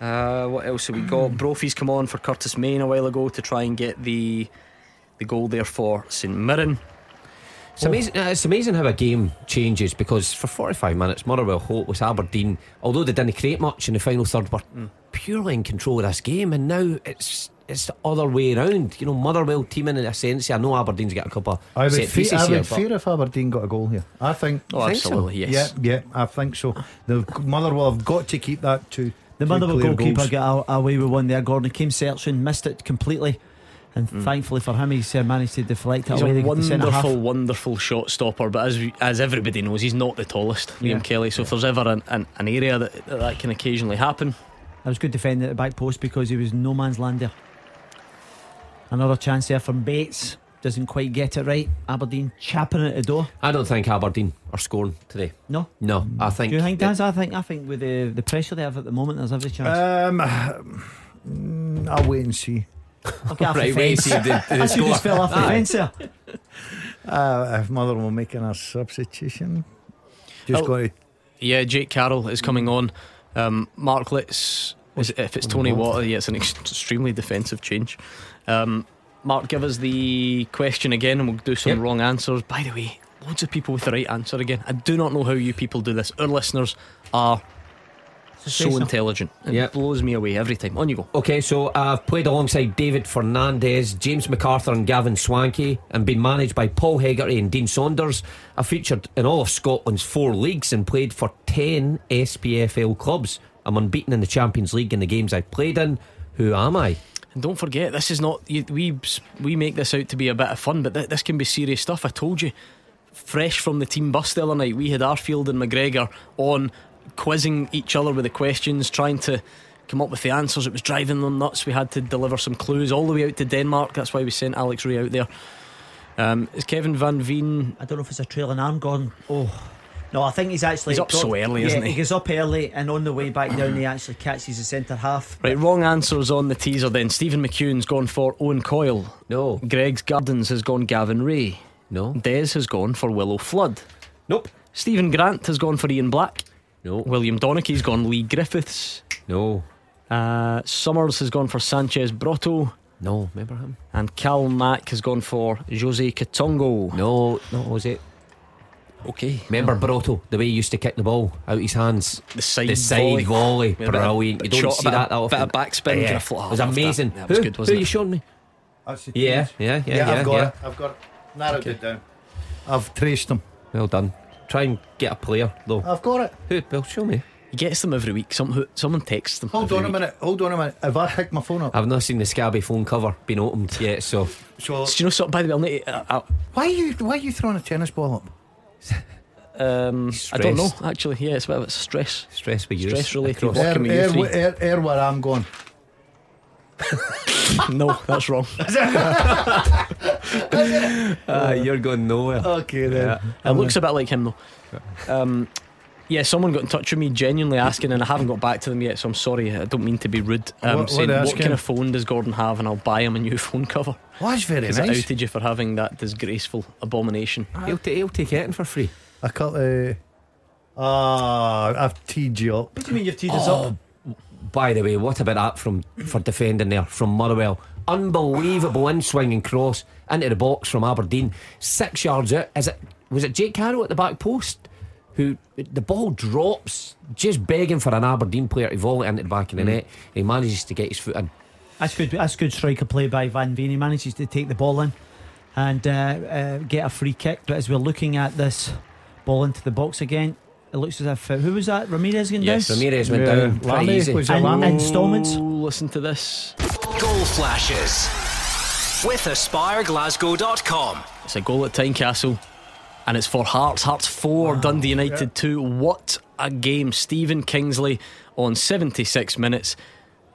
Uh, what else have we got? Brophy's come on for Curtis Main a while ago to try and get the the goal there for St Mirren. It's amazing. uh, It's amazing how a game changes because for 45 minutes, Motherwell Hope was Aberdeen. Although they didn't create much in the final third, were purely in control of this game, and now it's it's the other way around. You know, Motherwell teaming in a sense. I know Aberdeen's got a couple of I would, set fe- pieces I would but fear if Aberdeen got a goal here. I think. Oh, Think so? absolutely, yes. Yeah, yeah, I think so. The Motherwell have got to keep that to The Motherwell goalkeeper goals. got away with one there. Gordon came searching, missed it completely, and thankfully for him, he's uh, managed to deflect it He's away. a the- the wonderful, wonderful shot stopper, but as we- as everybody knows, he's not the tallest, Liam Yeah. Kelly. So if there's ever an, an, an area that, that that can occasionally happen, That was good defending at the back post because he was no man's land there. Another chance there from Bates. Doesn't quite get it right. Aberdeen chapping at the door. I don't think Aberdeen are scoring today. No. No, I think. Do you think, Daz? I think I think with the the pressure they have at the moment, there's every chance. Um, mm, I'll wait and see. okay, off right, the wait, fence. see the, the As you just fell off the Aye. fence there. Uh, if Motherwell making a substitution, just Oh. going to yeah, Jake Carroll is coming on. Um, Mark, let's is if it's Tony Water, yeah, it's an extremely defensive change. Um, Mark, give us the question again, and we'll do some Yep. wrong answers. By the way, loads of people with the right answer again. I do not know how you people do this. Our listeners are So intelligent. It Yeah. blows me away every time. On you go. Okay, so I've played alongside David Fernandez, James MacArthur, and Gavin Swankie, and been managed by Paul Hegarty and Dean Saunders. I featured in all of Scotland's four leagues and played for 10 SPFL clubs. I'm unbeaten in the Champions League in the games I've played in. Who am I? Don't forget, this is not you, we we make this out to be a bit of fun, but th- this can be serious stuff. I told you, fresh from the team bus the other night, we had Arfield and McGregor on quizzing each other with the questions, trying to come up with the answers. It was driving them nuts. We had to deliver some clues all the way out to Denmark. That's why we sent Alex Rae out there. Um, is Kevin Van Veen? I don't know if it's a trailing arm gone. Oh. No, I think he's actually He's up so early, yeah, isn't he? He goes up early, and on the way back down, he actually catches the centre half. Right, wrong answers on the teaser. Then Stephen McEwen's gone for Owen Coyle. No. Greg's Gardens has gone Gavin Rae. No. Des has gone for Willo Flood. Nope. Stephen Grant has gone for Ian Black. No. William Donachie's gone Leigh Griffiths. No. Uh, Summers has gone for Sanchez Brotto. No. Remember him? And Cal Mack has gone for Jose Katongo. No. No. Was it? Okay. Remember Brotto, the way he used to kick the ball out of his hands? The side the side volley. With a bit of- Brilliant. You don't shot, see bit that of- that often. bit of backspin, Yeah. kind It was I loved that. amazing. That was who, good, who wasn't you it? showing me? Yeah, yeah, yeah, yeah, yeah. I've got yeah. it. I've got it. Narrowed Okay. it down. I've traced them. Well done. Try and get a player though. I've got it. Who? Well, show me. He gets them every week. Some, who- someone texts them. Hold every on a week. minute. Hold on a minute. Have I picked my phone up? I've not seen the scabby phone cover being opened yet, so So Do you know something? By the way, I'll need to, uh, why are you why are you throwing a tennis ball up? um, I don't know actually. Yeah, it's a bit of a stress. stress with you. Stress related. across- Air, can we do air, air, air where I'm going. no, that's wrong. Ah, you're going nowhere. Okay then. It looks a bit like him though. Um, yeah, someone got in touch with me genuinely asking, and I haven't got back to them yet, so I'm sorry. I don't mean to be rude. Um, What- what saying, they what kind of phone does Gordon have, and I'll buy him a new phone cover. Well, that's very Because I nice. outed you for having that disgraceful abomination. He'll, ta- he'll take it in for free. I cut. Uh, ah, I've teed you up. What do you mean you've teed us up? By the way, what about that from for defending there from Motherwell? Unbelievable in swinging cross into the box from Aberdeen, six yards out. Is it was it Jake Carroll at the back post? Who the ball drops, just begging for an Aberdeen player to volley into the back of the net. He manages to get his foot in. That's good. That's good striker play by Van Veen. He manages to take the ball in and uh, uh, get a free kick. But as we're looking at this ball into the box again, it looks as if uh, who was that? Ramirez going Yes. down. Ramirez went down pretty Lamie, easy. was it In, installments. Listen to this. Goal flashes with AspireGlasgow.com. It's a goal at Tynecastle, and it's for Hearts. Hearts 4, Dundee United 2. What a game. Stephen Kingsley on 76 minutes.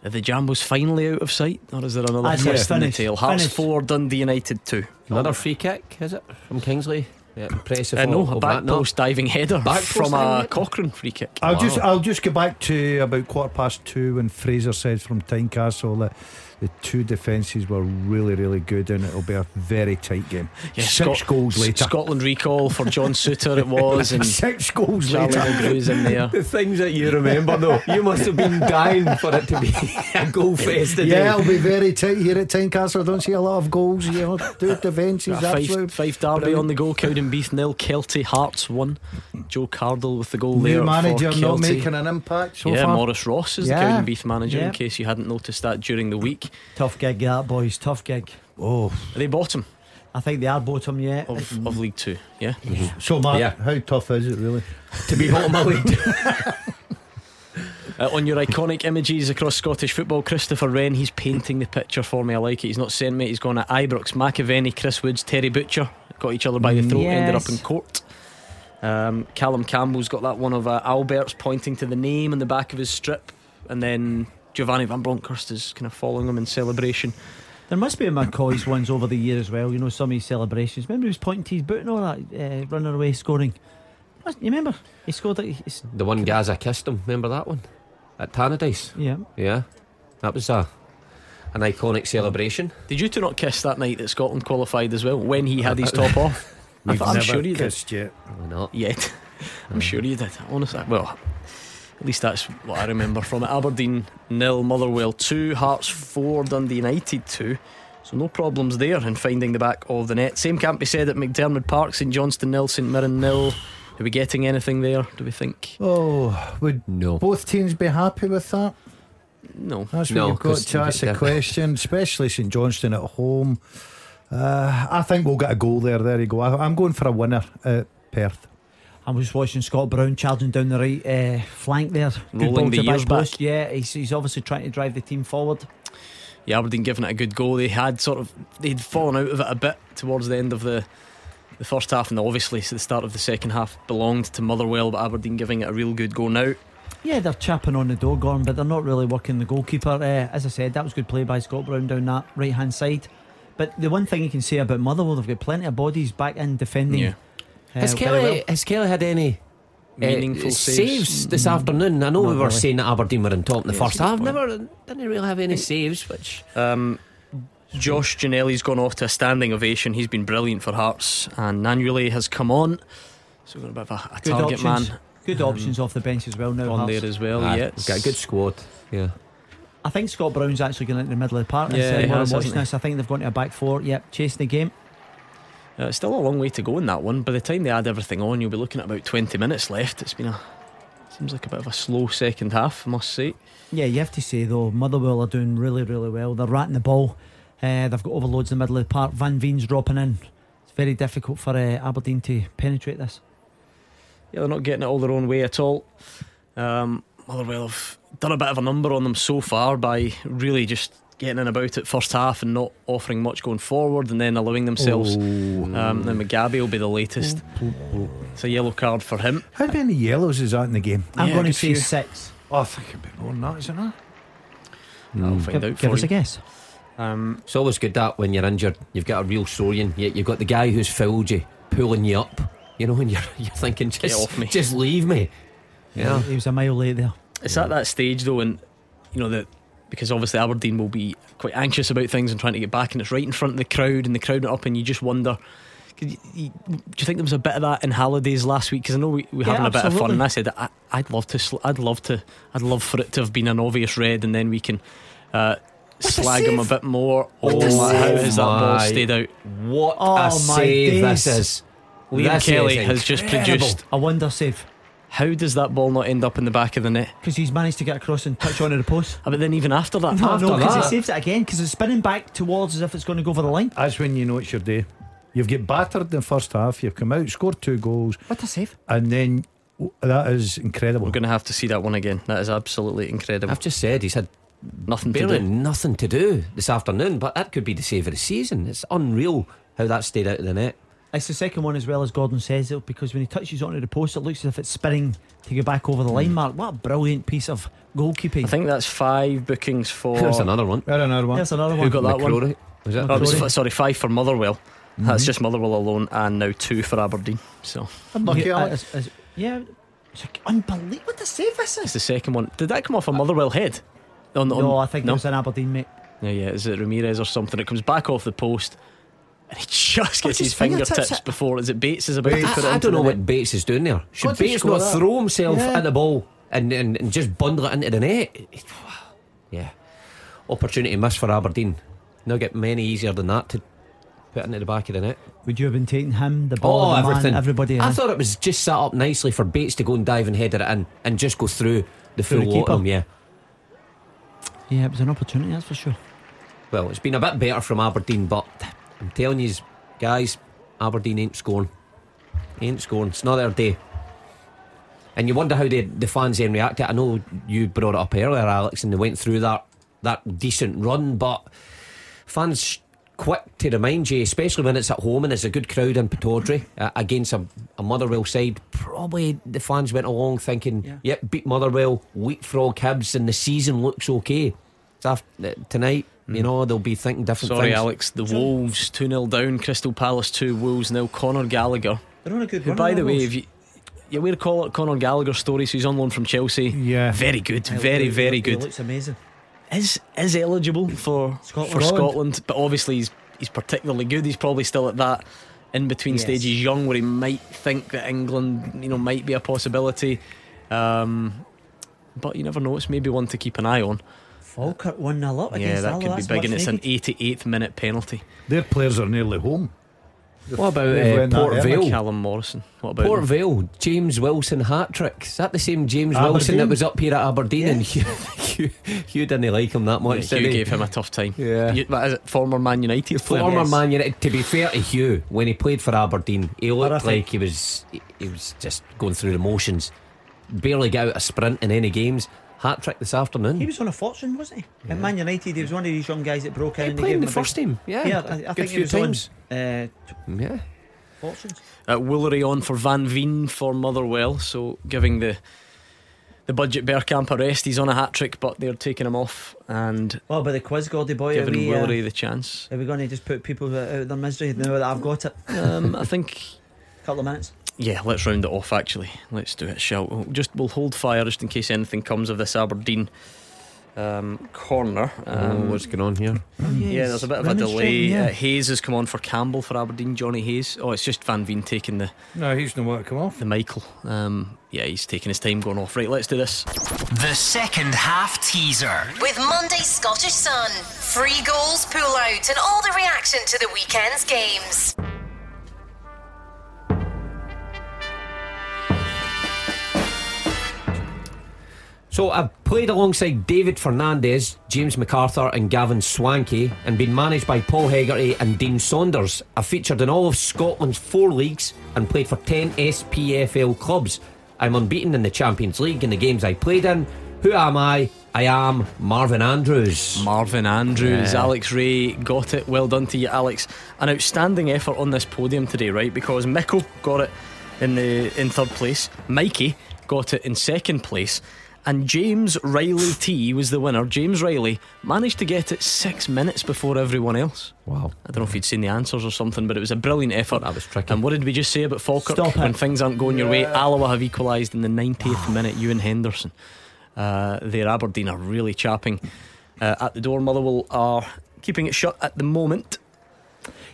Are the Jambos finally out of sight? Or is there another That's it, twist in the finished, tail? Hearts finished. 4, Dundee United 2. Another free kick, is it from Kingsley? Yeah, impressive. Uh, no, of a back no. post diving header Back from a? Cochrane free kick. I'll Wow. just I'll just go back to about quarter past two when Fraser said from Tynecastle that the two defences were really really good and it'll be a very tight game. Yeah, Six Scot- goals later. Scotland recall for John Souttar it was, and Six goals Charlie later. In there. The things that you remember, though, you must have been dying for it to be a goal fest today. Yeah, it'll be very tight here at Tynecastle. I don't see a lot of goals. You know, two defences. Five, five Derby brilliant. on the go. Cowdenbeath nil. Kelty Hearts one. Joe Cardle with the goal New there. manager for not making an impact so yeah, far. Maurice Ross is Yeah. the Cowdenbeath manager. Yeah. In case you hadn't noticed that during the week, Tough gig, that boys. Tough gig. Oh, are they bottom I think they are bottom yet. of, of League Two. Yeah. so Mark, Yeah. how tough is it really? to be bottom of league. Uh, on your iconic images across Scottish football, Christopher Wren, he's painting the picture for me. I like it. He's not sent me. He's gone at Ibrox, McAvennie, Chris Woods, Terry Butcher. Got each other by the throat, ended up in court. Um, Callum Campbell's got that one of uh, Albertz pointing to the name on the back of his strip, and then Giovanni Van Bronckhorst is kind of following him in celebration. There must be a McCoist's ones over the year as well. You know, some of his celebrations. Remember he was pointing to his boot and all that, uh, running away scoring. Must- You remember? He scored. Like, he's- the one Gaza kissed him. Remember that one at Tannadice? yeah. Yeah, that was a an iconic celebration. Did you two not kiss that night that Scotland qualified as well when he had his top off? I We've thought- I'm never sure you did. kissed yet. Why not? yet. I'm sure you did. Honestly, well, at least that's what I remember from it. Aberdeen nil, Motherwell two, Hearts four, Dundee United two. So no problems there in finding the back of the net. Same can't be said at McDiarmid Park, St Johnstone nil, St Mirren nil, Are we getting anything there? Do we think? Oh, would No. both teams be happy with that? No. That's what No, you've got 'cause to ask the question, especially St Johnstone at home. Uh, I think we'll get a goal there. There you go. I, I'm going for a winner at Perth. I was watching Scott Brown charging down the right uh, flank there. Good Rolling the years back. post. Yeah, he's, he's obviously trying to drive the team forward. Yeah, Aberdeen giving it a good go. They had sort of they'd fallen out of it a bit towards the end of the the first half, and obviously the start of the second half belonged to Motherwell, but Aberdeen giving it a real good go now. Yeah, they're chapping on the door, Gordon, but they're not really working the goalkeeper. Uh, as I said, that was good play by Scott Brown down that right hand side. But the one thing you can say about Motherwell, they've got plenty of bodies back in defending. Yeah. Uh, Has very Kelly well. has Kelly had any uh, Meaningful saves. saves this afternoon? I know Not we were really. saying that Aberdeen were in top in the Yeah, first half. Never didn't really have any saves, which Um, Josh Ginnelly's gone off to a standing ovation. He's been brilliant for Hearts, and Nanule has come on. So we've got a bit of a, a Good target options. man Good options off the bench as well now. on Hearts. there as well. Ah, yeah, we've got a good squad. Yeah, I think Scott Brown's actually going into the middle of the park. Yeah, Yeah, he while I'm has, watching hasn't he? this, I think they've gone to a back four. Yep, chasing the game. Uh, it's still a long way to go in that one. By the time they add everything on, you'll be looking at about 20 minutes left. It's been a seems like a bit of a slow second half, I must say. Yeah, you have to say though, Motherwell are doing really, really well. They're ratting the ball. Uh, they've got overloads in the middle of the park. Van Veen's dropping in. It's very difficult for uh, Aberdeen to penetrate this. Yeah, they're not getting it all their own way at all. Um, Motherwell have done a bit of a number on them so far by really just getting in about it first half and not offering much going forward and then allowing themselves. Um, then Mugabi will be the latest. It's a yellow card for him. How many yellows is that in the game? I'm Yeah, going to say few. six. Oh, I think it'd be more than that, isn't it? I'll find Give, out give us you. a guess. Um, it's always good that when you're injured, you've got a real sorian. Yet you've got the guy who's fouled you, pulling you up. You know, and you're you're thinking, just off me. just leave me. Yeah. He was a mile late there. It's at that stage though, and you know that because obviously Aberdeen will be quite anxious about things and trying to get back, and it's right in front of the crowd, and the crowd are up, and you just wonder. could you- you- do you think there was a bit of that in Hallidays last week? Because I know we we were Yeah, having a bit of fun, and I said I, I'd love to, sl- I'd love to, I'd love for it to have been an obvious red, and then we can uh, slag him a bit more. Oh, a how has that ball stayed out? What Oh, a my save this is. Liam This Kelly is has just produced. A wonder save How does that ball not end up in the back of the net? because he's managed to get across and touch onto the post. Ah, But then even after that, No, After no, because he saves it again because it's spinning back towards as if it's going to go over the line. That's when you know it's your day. You've get battered in the first half. You've come out, scored two goals, What a save! and then that is incredible. we're going to have to see that one again. That is absolutely incredible. I've just said he's had Nothing to barely do. nothing to do this afternoon, but that could be the save of the season. It's unreal how that stayed out of the net. It's the second one as well as Gordon says it because when he touches onto the post, it looks as if it's spinning to go back over the hmm. line. Mark, what a brilliant piece of goalkeeping! I think that's five bookings for. There's another one. There another one. There's another Who got that one? McCrorie. Was it? Oh, it was f- sorry, five for Motherwell. That's mm-hmm. just Motherwell alone, and now two for Aberdeen. So Unlucky, Yeah, Alex. it's- it's- yeah, it's like unbelievable. What a save this is! it's is! the second one. Did that come off a Motherwell head? On, on- No, I think no. it was an Aberdeen mate. Yeah, yeah. Is it Ramirez or something? It comes back off the post, and he just gets his, his fingertips fingertips at? before. Is it Bates is about Bates. to put it I, I don't know what net? Bates is doing there. Should Got Bates score not throw himself Yeah. at the ball and, and, and just bundle it into the net? Yeah. Opportunity missed for Aberdeen. Now get many easier than that to put into the back of the net. Would you have been taking him, the ball, Oh, the everything. man, everybody? I in? thought it was just set up nicely for Bates to go and dive and header it in and just go through the Through full the lot keeper. Yeah. yeah, it was an opportunity, that's for sure. Well, it's been a bit better from Aberdeen, but I'm telling you, guys, Aberdeen ain't scoring. Ain't scoring. It's not their day. And you wonder how the, the fans then react to it. I know you brought it up earlier, Alex, and they went through that that decent run, but fans quick to remind you, especially when it's at home and it's a good crowd in Pittodrie uh, against a, a Motherwell side. Probably the fans went along thinking, Yeah. "Yep, beat Motherwell, leapfrog Hibs, and the season looks okay." So after, tonight, you know, they'll be thinking different Sorry, things. Alex. The Wolves 2 0 down, Crystal Palace 2, Wolves nil. Conor Gallagher. They're on a good Who, by the way, if you. You aware of Col- Conor Gallagher's story? So he's on loan from Chelsea. Yeah. Very good. Very, very He good. looks amazing. Is is eligible for Scotland. for Scotland, but obviously he's he's particularly good. He's probably still at that in between Yes. stages, young, where he might think that England, you know, might be a possibility. Um, but you never know. It's maybe one to keep an eye on. Falkirk 1 0 up yeah, against that Hull, could be that's big, and it's an needed. 88th minute penalty. Their players are nearly home. What about They've uh, went that Port early. Vale? Callum Morrison. What about Port him? Vale, James Wilson hat trick. Is that the same James Wilson Aberdeen? that was up here at Aberdeen? And Hugh, Hugh, Hugh didn't like him that much. Yeah, did he? gave him a tough time. Yeah. You- what is it? Former Man United player. Former Yes. Man United. To be fair to Hugh, when he played for Aberdeen, he looked Horrific. like he was he, he was just going through the motions. Barely got out a sprint in any games. Hat trick this afternoon. He was on a fortune, wasn't he? At Man United, he was one of these young guys that broke in. He and played in the a big- first team. Yeah, Yeah, I, I Good think he few was times. on uh, t- Yeah. fortunes. Uh, Woolery on for Van Veen for Motherwell, so giving the the budget Bergkamp a rest. He's on a hat trick, but they're taking him off and What about the quiz, Gordy boy? Giving we, uh, Woolery the chance. are we going to just put people out of their misery now that I've got it? Um, I think, a couple of minutes. Yeah, let's round it off. Actually, let's do it. Shall we? just we'll hold fire just in case anything comes of this Aberdeen um, corner. Um, oh, what's going on here? Yeah, there's a bit of a delay. yeah. Uh, Hayes has come on for Campbell for Aberdeen. Johnny Hayes. Oh, it's just Van Veen taking the No, he's no want to come off. the Michael. Um, yeah, he's taking his time going off. Right, let's do this. The second half teaser. With Monday's Scottish Sun. Free goals, pull out, and all the reaction to the weekend's games. So I've played alongside David Fernandez, James MacArthur, and Gavin Swankie, and been managed by Paul Hegarty and Dean Saunders. I've featured in all of Scotland's four leagues and played for 10 SPFL clubs. I'm unbeaten in the Champions League in the games I played in. Who am I? I am Marvin Andrews. Marvin Andrews, Yeah. Alex Rae got it. Well done to you, Alex. An outstanding effort on this podium today, right? Because Mickle got it in the in third place, Mikey got it in second place, and James Riley T was the winner. James Riley managed to get it six minutes before everyone else. Wow. I don't know if you'd seen the answers or something, but it was a brilliant effort. That was tricky. And what did we just say about Falkirk? Stop it. when things aren't going your way, Alloa have equalised in the 90th minute. Ewan Henderson. Uh, their Aberdeen are really chapping uh, at the door. Motherwell are keeping it shut at the moment.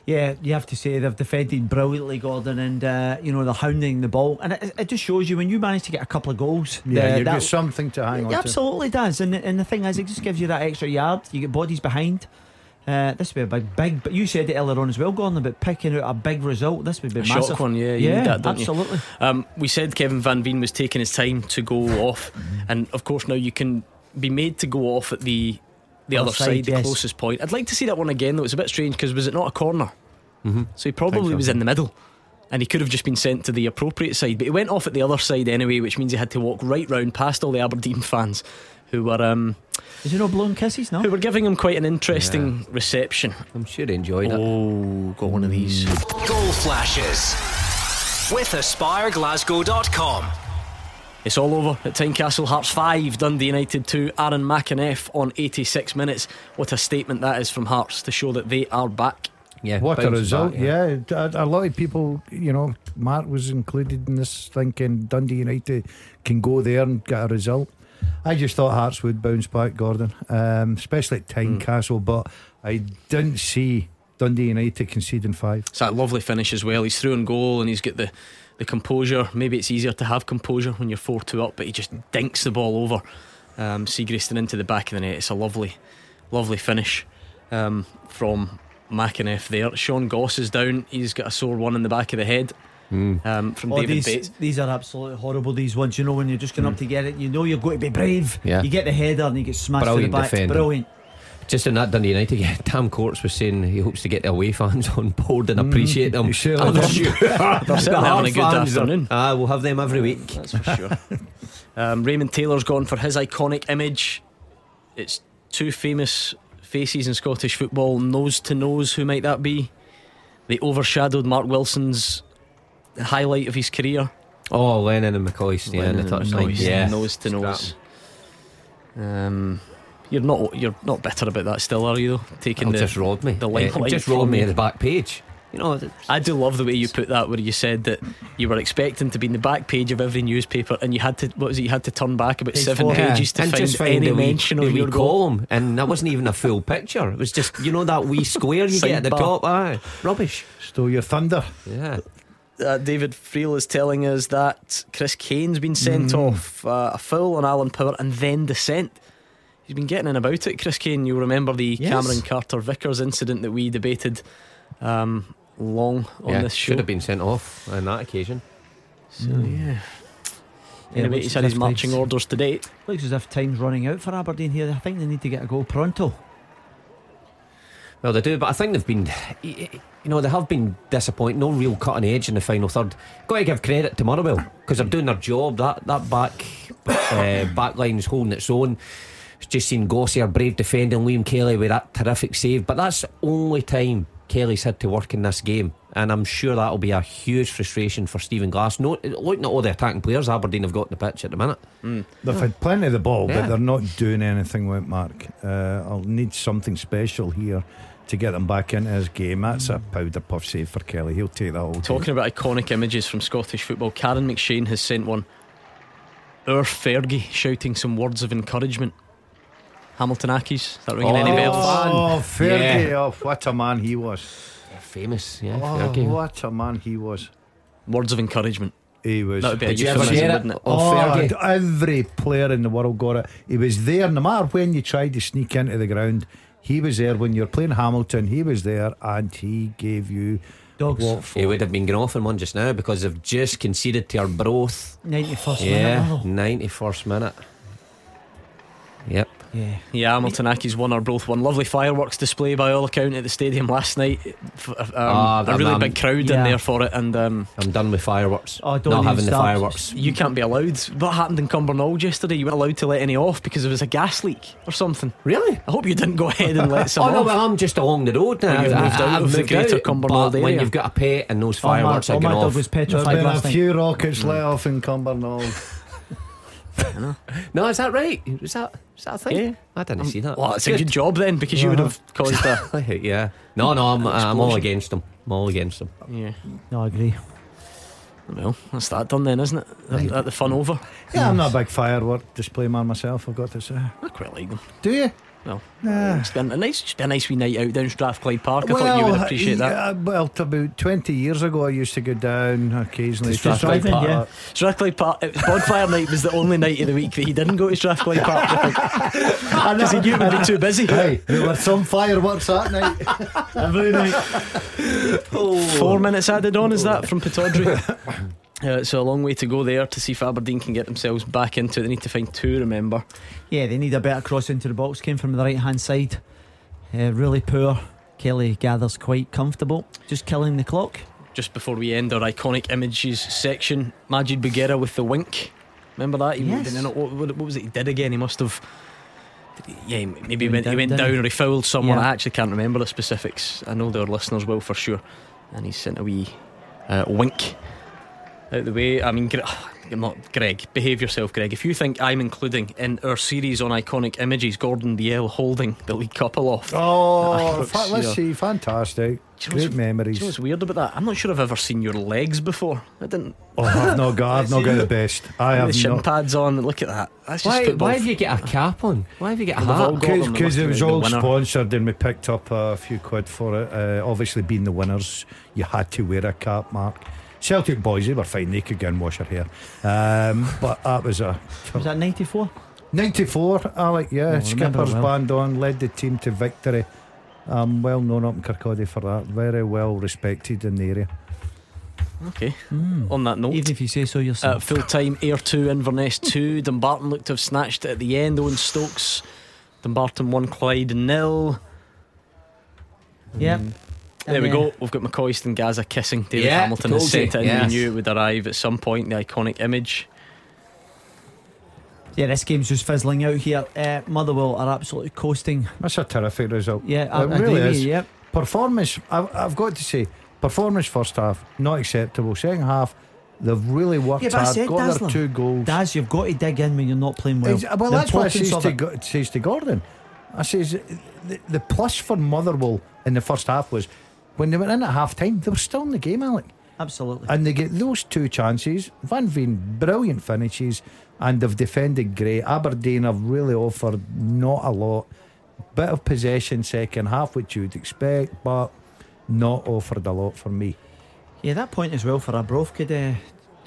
Yeah, you have to say they've defended brilliantly, Gordon, and uh, you know they're hounding the ball, and it, it just shows you when you manage to get a couple of goals. Yeah, the- you've that- got something to hang it on to. absolutely does, and and the thing is, it just gives you that extra yard. You get bodies behind. Uh, this would be a big, big. But you said it earlier on as well, Gordon, about picking out a big result. This would be A massive. shock one, yeah, you yeah, need that, don't you? absolutely. Um, we said Kevin Van Veen was taking his time to go off, and of course now you can be made to go off at the the Other other side, side, the yes. closest point. I'd like to see that one again, though. It's a bit strange because was it not a corner? Mm-hmm. So he probably so. was in the middle. And he could have just been sent to the appropriate side, but he went off at the other side anyway, which means he had to walk right round past all the Aberdeen fans, who were um, Is there no blowing kisses? No. who were giving him quite an interesting reception. I'm sure he enjoyed it. Oh, got one of these. Goal flashes with AspireGlasgow.com. It's all over at Tynecastle. Hearts 5, Dundee United 2. Aaron McEneff on 86 minutes. What a statement that is from Hearts to show that they are back. Yeah, What a result! back, yeah, A, a lot of people, you know, Mark was included in this, thinking Dundee United can go there and get a result. I just thought Hearts would bounce back, Gordon, um, especially at Tynecastle, but I didn't see Dundee United conceding five. It's that lovely finish as well. He's through and goal and he's got the, the composure. Maybe it's easier to have composure when you're 4 2 up, but he just dinks the ball over um, Seagriston into the back of the net. It's a lovely, lovely finish um, from McEneff there. Sean Goss is down. He's got a sore one in the back of the head um, from Oh, David these, Bates. these are absolutely horrible. These ones, you know, when you're just going up to get it, you know you're going to be brave. Yeah. You get the header and you get smashed Brilliant to the back. defending. Brilliant. Just in that Dundee United game, Tam Courts was saying he hopes to get the away fans on board and appreciate them. you sure I'm sure They're certainly having a good afternoon. Ah, we'll have them every week. That's for sure. um, Raymond Taylor's gone for his iconic image. It's two famous faces in Scottish football, nose to nose. Who might that be? They overshadowed Mark Wilson's highlight of his career. Oh, Lennon and McCoist, yeah, in the touchline. Yeah, nose to nose. Um, you're not you're not bitter about that still, are you? Though taking It'll the just robbed me. the limelight just from robbed me you. at the back page. You know, I do love the way you put that, where you said that you were expecting to be in the back page of every newspaper, and you had to what was it? You had to turn back about Page seven four. pages to and find just find any the wee- mention the of wee your goal. column, and that wasn't even a full picture. It was just you know that wee square you get at the Sidebar. top. Aye, rubbish. Stole your thunder. Yeah, uh, David Friel is telling us that Chris Kane's been sent Mm. off uh, a foul on Alan Power and then dissent. He's been getting in about it, Chris Kane. You'll remember the Yes. Cameron Carter Vickers incident that we debated um, long on yeah, this show. should have been sent off on that occasion. So yeah. Yeah, Anyway, looks he's had his marching things- orders today. Looks as if time's running out for Aberdeen here. I think they need to get a goal pronto. Well, they do, but I think they've been, you know, they have been disappointing. No real cutting edge in the final third. Got to give credit to Motherwell because they're doing their job. That that back uh, back line's holding its own. Just seen Gossier brave defending Liam Kelly with that terrific save, but that's the only time Kelly's had to work in this game, and I'm sure that'll be a huge frustration for Stephen Glass. No, looking at all the attacking players Aberdeen have got in the pitch at the minute. They've had plenty of the ball, Yeah. but they're not doing anything with Mark. Uh, I'll need something special here to get them back into his game. That's a powder puff save for Kelly. He'll take that all. day. Talking about iconic images from Scottish football, Karen McShane has sent one. Our Fergie shouting some words of encouragement. Hamilton Accies, is that ringing any oh, bells? Oh, Fergie! Yeah. Oh, what a man he was! Famous, yeah. Oh, Fergie. what a man he was! Words of encouragement. He was. That would be a Did you ever euphemism, it? wouldn't it? Oh, Fergie. Oh, every player in the world got it. He was there, no matter when you tried to sneak into the ground. He was there when you're playing Hamilton. He was there, and he gave you Dogs. what He would have been going off in one just now because they've just conceded to Arbroath. 91st Yeah, minute. ninety first minute. Yep. Yeah. Yeah, Hamilton Accies won or both one. Lovely fireworks display by all account at the stadium last night. Um, Ah, a that really man- big crowd in there for it, and um, I'm done with fireworks. Oh, don't Not even having the fireworks. you can't be allowed. What happened in Cumbernauld yesterday? You weren't allowed to let any off because there was a gas leak or something. Really? I hope you didn't go ahead and let some Oh no, off. well I'm just along the road now. Well, you've I- moved I- out of the moved greater out, Cumbernauld but when you've got a pet and those All my, fireworks all are my going dog off. was There's petrified been a night. few rockets let off in Cumbernauld. No, is that right? Is that is that a thing? Yeah. I didn't um, see that. Well, it's a good job then because you would have caused a. yeah. No, no, I'm, I'm all Explosion. against them. I'm all against them. Yeah. No, I agree. Well, that's that done then, isn't it? Isn't that the fun over? Yeah, I'm not a big firework display man myself. I've got to say. I quite like them. Do you? Well, Nah. it's been a nice, just a nice wee night out down Strathclyde Park. I thought you would appreciate that. yeah, well, about 20 years ago, I used to go down occasionally. To Strathclyde, Strathclyde yeah. Park. Strathclyde Park, it was bonfire night was the only night of the week that he didn't go to Strathclyde Park because he knew it would be too busy. Hey, there were some fireworks that night. Every night. Oh. Four minutes added on, is that from Pittodrie? Uh, so a long way to go there to see if Aberdeen can get themselves back into it. They need to find two, remember. Yeah, they need a better cross into the box. Came from the right hand side. Uh, really poor. Kelly gathers quite comfortable. Just killing the clock. Just before we end our iconic images section, Madjid Bougherra with the wink. Remember that? He, Yes. didn't what, what, was it he did again? He must have. Yeah, maybe he Went went, he down, went down or he fouled someone. Yeah. I actually can't remember the specifics. I know their listeners will for sure. And he sent a wee uh, wink out the way. I mean, Gre- I'm not Greg. Behave yourself, Greg. If you think I'm including in our series on iconic images Gordon Dalziel holding the League Cup aloft. Oh, fa- let's see, fantastic. Do you know Great what's- memories. Do you know what's weird about that? I'm not sure I've ever seen your legs before. I didn't. Oh, I've not got, I've not got the best. I have the have shin not. pads on. Look at that. That's just Why, football. why have you get a cap on? Why have you get a Well, they've all hat? got them. They Because must it have was been the all winner. sponsored and we picked up a few quid for it. Uh, obviously, being the winners, you had to wear a cap, Mark. Celtic boys, they were fine. They could go and wash her hair. Um, but that was a Was that 94? 94, Alec, yeah. Oh, Skipper's well. band on, led the team to victory. Um, well known up in Kirkcaldy for that. Very well respected in the area. Okay. On that note. Even if you say so Uh, yourself. full time Ayr 2, Inverness 2. Dumbarton looked to have snatched it at the end. Owen Stokes. Dumbarton 1, Clyde nil. yep. There we go. We've got McCoist and Gaza kissing. David Yeah, Hamilton has told sent it in. yes. We knew it would arrive at some point. The iconic image. Yeah, this game's just fizzling out here. Uh, Motherwell are absolutely coasting. That's a terrific result. Yeah, I, it I really agree is. you. Yep. Performance, I've, I've got to say, performance first half, not acceptable. Second half, they've really worked Yeah, but I hard, said, got Dazzler, their two goals. Daz, you've got to dig in when you're not playing well. Ex- well, The that's what I says to, Go- says to Gordon. I says the, the plus for Motherwell in the first half was when they went in at half time, they were still in the game, Alec. Absolutely. And they get those two chances. Van Veen, brilliant finishes, and they've defended great. Aberdeen have really offered not a lot. Bit of possession second half, which you would expect, but not offered a lot for me. Yeah, that point as well for could uh,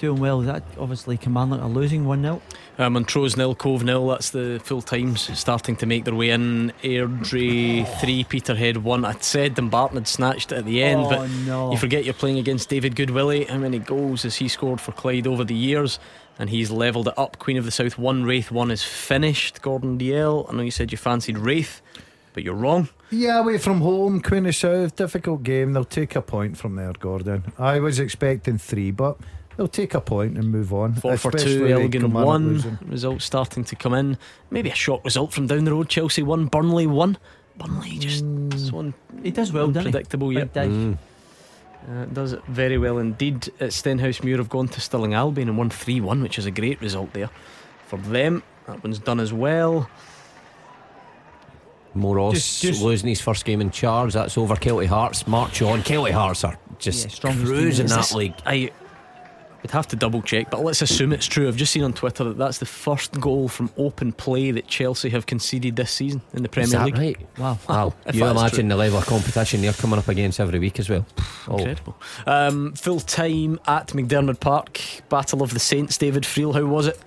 doing well. That obviously Kilmarnock are losing 1 0. Uh, Montrose nil, Cove nil. That's the full times starting to make their way in. Airdrie three, Peterhead one. I said Dumbarton had snatched it at the end, Oh, but no. you forget you're playing against David Goodwillie. How many goals has he scored for Clyde over the years? And he's levelled it up. Queen of the South one, Raith one is finished. Gordon Dalziel. I know you said you fancied Raith, but you're wrong. Yeah, away from home, Queen of the South, difficult game. They'll take a point from there, Gordon. I was expecting three, but they'll take a point and move on. Four for especially two, with Elgin Kilmarnock one. losing. Results starting to come in. Maybe a shock result from down the road. Chelsea one, Burnley one. Burnley just so un- He does well, doesn't he? unpredictable. Yeah, Dave. uh, does it very well indeed. At Stenhousemuir have gone to Stirling Albion and won three one, which is a great result there for them. That one's done as well. Moros Just- just- losing his first game in charge. That's over. Kelty Hearts march on. Kelty Hearts are just Yeah, strongest cruising in that league. I would have to double check, but let's assume it's true. I've just seen on Twitter that that's the first goal from open play that Chelsea have conceded this season in the Is Premier that League. right? Wow. Wow. If you is imagine the level of competition they're coming up against every week as well. Oh, Incredible. Um, full time at McDiarmid Park, Battle of the Saints. David Friel, how was it?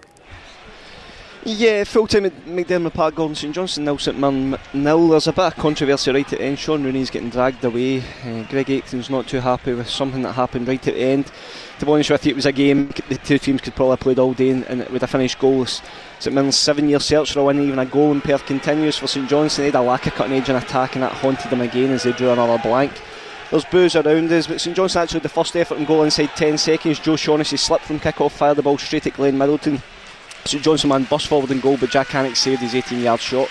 Yeah, full time at McDiarmid Park, Gordon St Johnstone, nil St Mirren nil. There's a bit of controversy right at the end. Sean Rooney's getting dragged away. Uh, Greg Aitken's not too happy with something that happened right at the end. To be honest with you, it was a game the two teams could probably have played all day and, and it would have finished goalless. St Mirren's seven year search for a win, even a goal in Perth continues for St Johnstone. They had a lack of cutting edge and attack, and that haunted them again as they drew another blank. There's boos around us, but St Johnstone actually had the first effort and goal inside 10 seconds. Joe Shaughnessy slipped from kick off, fired the ball straight at Glenn Middleton. St Johnstone man burst forward and goal, but Jak Alnwick saved his 18 yard shot.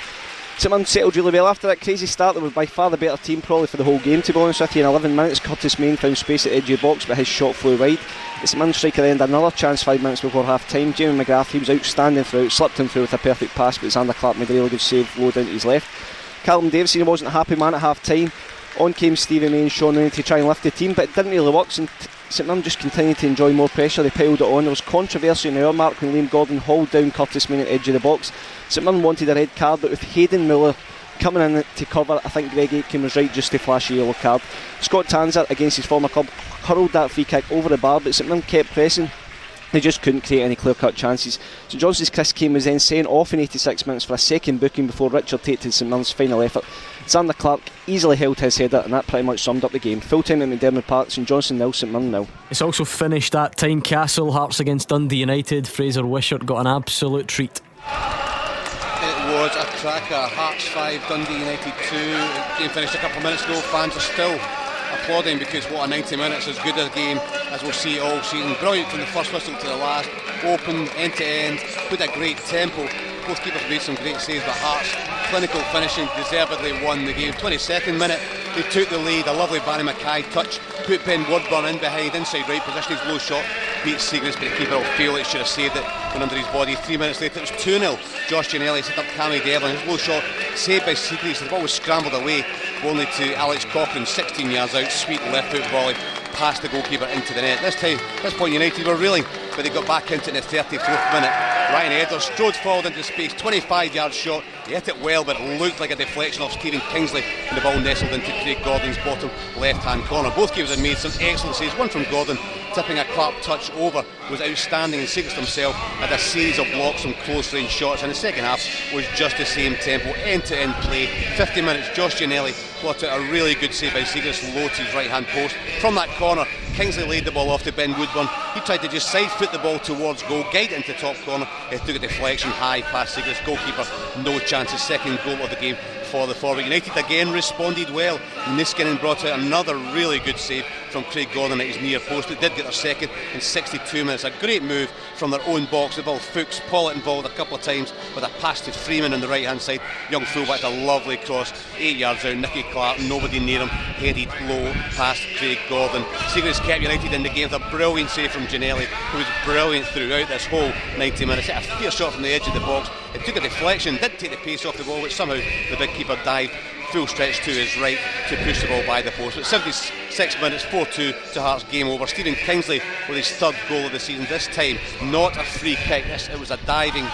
St Man settled really well after that crazy start. They were by far the better team, probably for the whole game, to be honest with you. In 11 minutes, Curtis Main found space at the edge of the box, but his shot flew wide. The St Mirren striker then had another chance five minutes before half time. Jamie McGrath, he was outstanding throughout, slipped him through with a perfect pass, but Zander Clark made a really good save low down to his left. Callum Davidson wasn't a happy man at half time. On came Stevie May and Sean Rooney to try and lift the team, but it didn't really work. And St Mirren just continued to enjoy more pressure. They piled it on. There was controversy in the hour mark when Liam Gordon hauled down Curtis Main at the edge of the box. St Mirren wanted a red card, but with Hayden Muller coming in to cover, I think Greg Aitken was right just to flash a yellow card. Scott Tanser against his former club hurled that free kick over the bar, but St Mirren kept pressing. They just couldn't create any clear cut chances. St John's Chris Kane was then sent off in 86 minutes for a second booking before Richard Tait did St Mirren's final effort. Zander Clark easily held his header, and that pretty much summed up the game. Full time at McDiarmid Park, St Johnstone nil, St Mirren nil. It's also finished at Tynecastle. Hearts against Dundee United. Fraser Wishart got an absolute treat. It was a cracker. Hearts 5, Dundee United 2. The game finished a couple of minutes ago. Fans are still applauding because what a 90 minutes as good a game as we'll see all season. Brilliant from the first whistle to the last. Open, end to end, with a great tempo. Both keepers made some great saves, but Hearts clinical finishing deservedly won the game. 22nd minute, they took the lead. A lovely Barrie McKay touch, put Ben Woodburn in behind, inside right position. His low shot beat Siegrist, but the keeper will feel it should have saved it. Went under his body. Three minutes later, it was 2 0. Josh Ginnelly set up Cammy Devlin. His low shot saved by Siegrist. The ball was scrambled away, only to Alex Cochrane, 16 yards out. Sweet left foot volley past the goalkeeper into the net. This time, this point United were reeling, but they got back into it in the 34th minute. Ryan Edder strode forward into space, 25 yard shot. He hit it well, but it looked like a deflection off Stephen Kingsley, and the ball nestled into Craig Gordon's bottom left hand corner. Both keepers had made some excellent saves. One from Gordon, tipping a Clark touch over, was outstanding, and Siegrist himself had a series of blocks from close range shots. And the second half was just the same tempo, end to end play. 50 minutes, Josh Ginnelly plotted a really good save by Siegrist, low to his right hand post. From that corner, Kingsley laid the ball off to Ben Woodburn. He tried to just side foot the ball towards goal, guide it into top corner. He took a deflection high past Siegrist. Goalkeeper, no chance. His second goal of the game for the forward. United again responded well. Niskanen brought out another really good save from Craig Gordon at his near post. It did get their second in 62 minutes. A great move from their own box. The ball Fuchs, Pollitt involved a couple of times with a pass to Freeman on the right hand side. Young fullback, a lovely cross, eight yards out. Nicky Clark, nobody near him, headed low past Craig Gordon. Siegrist kept United in the game with a brilliant save from Ginnelly, who was brilliant throughout this whole 90 minutes. Hit a fierce shot from the edge of the box. It took a deflection, did take the pace off the ball, which somehow the big keeper dived full stretch to his right to push the ball by the post. But 76 minutes, 4 2 to Hearts, game over. Stephen Kingsley with his third goal of the season, this time not a free kick, this, it was a diving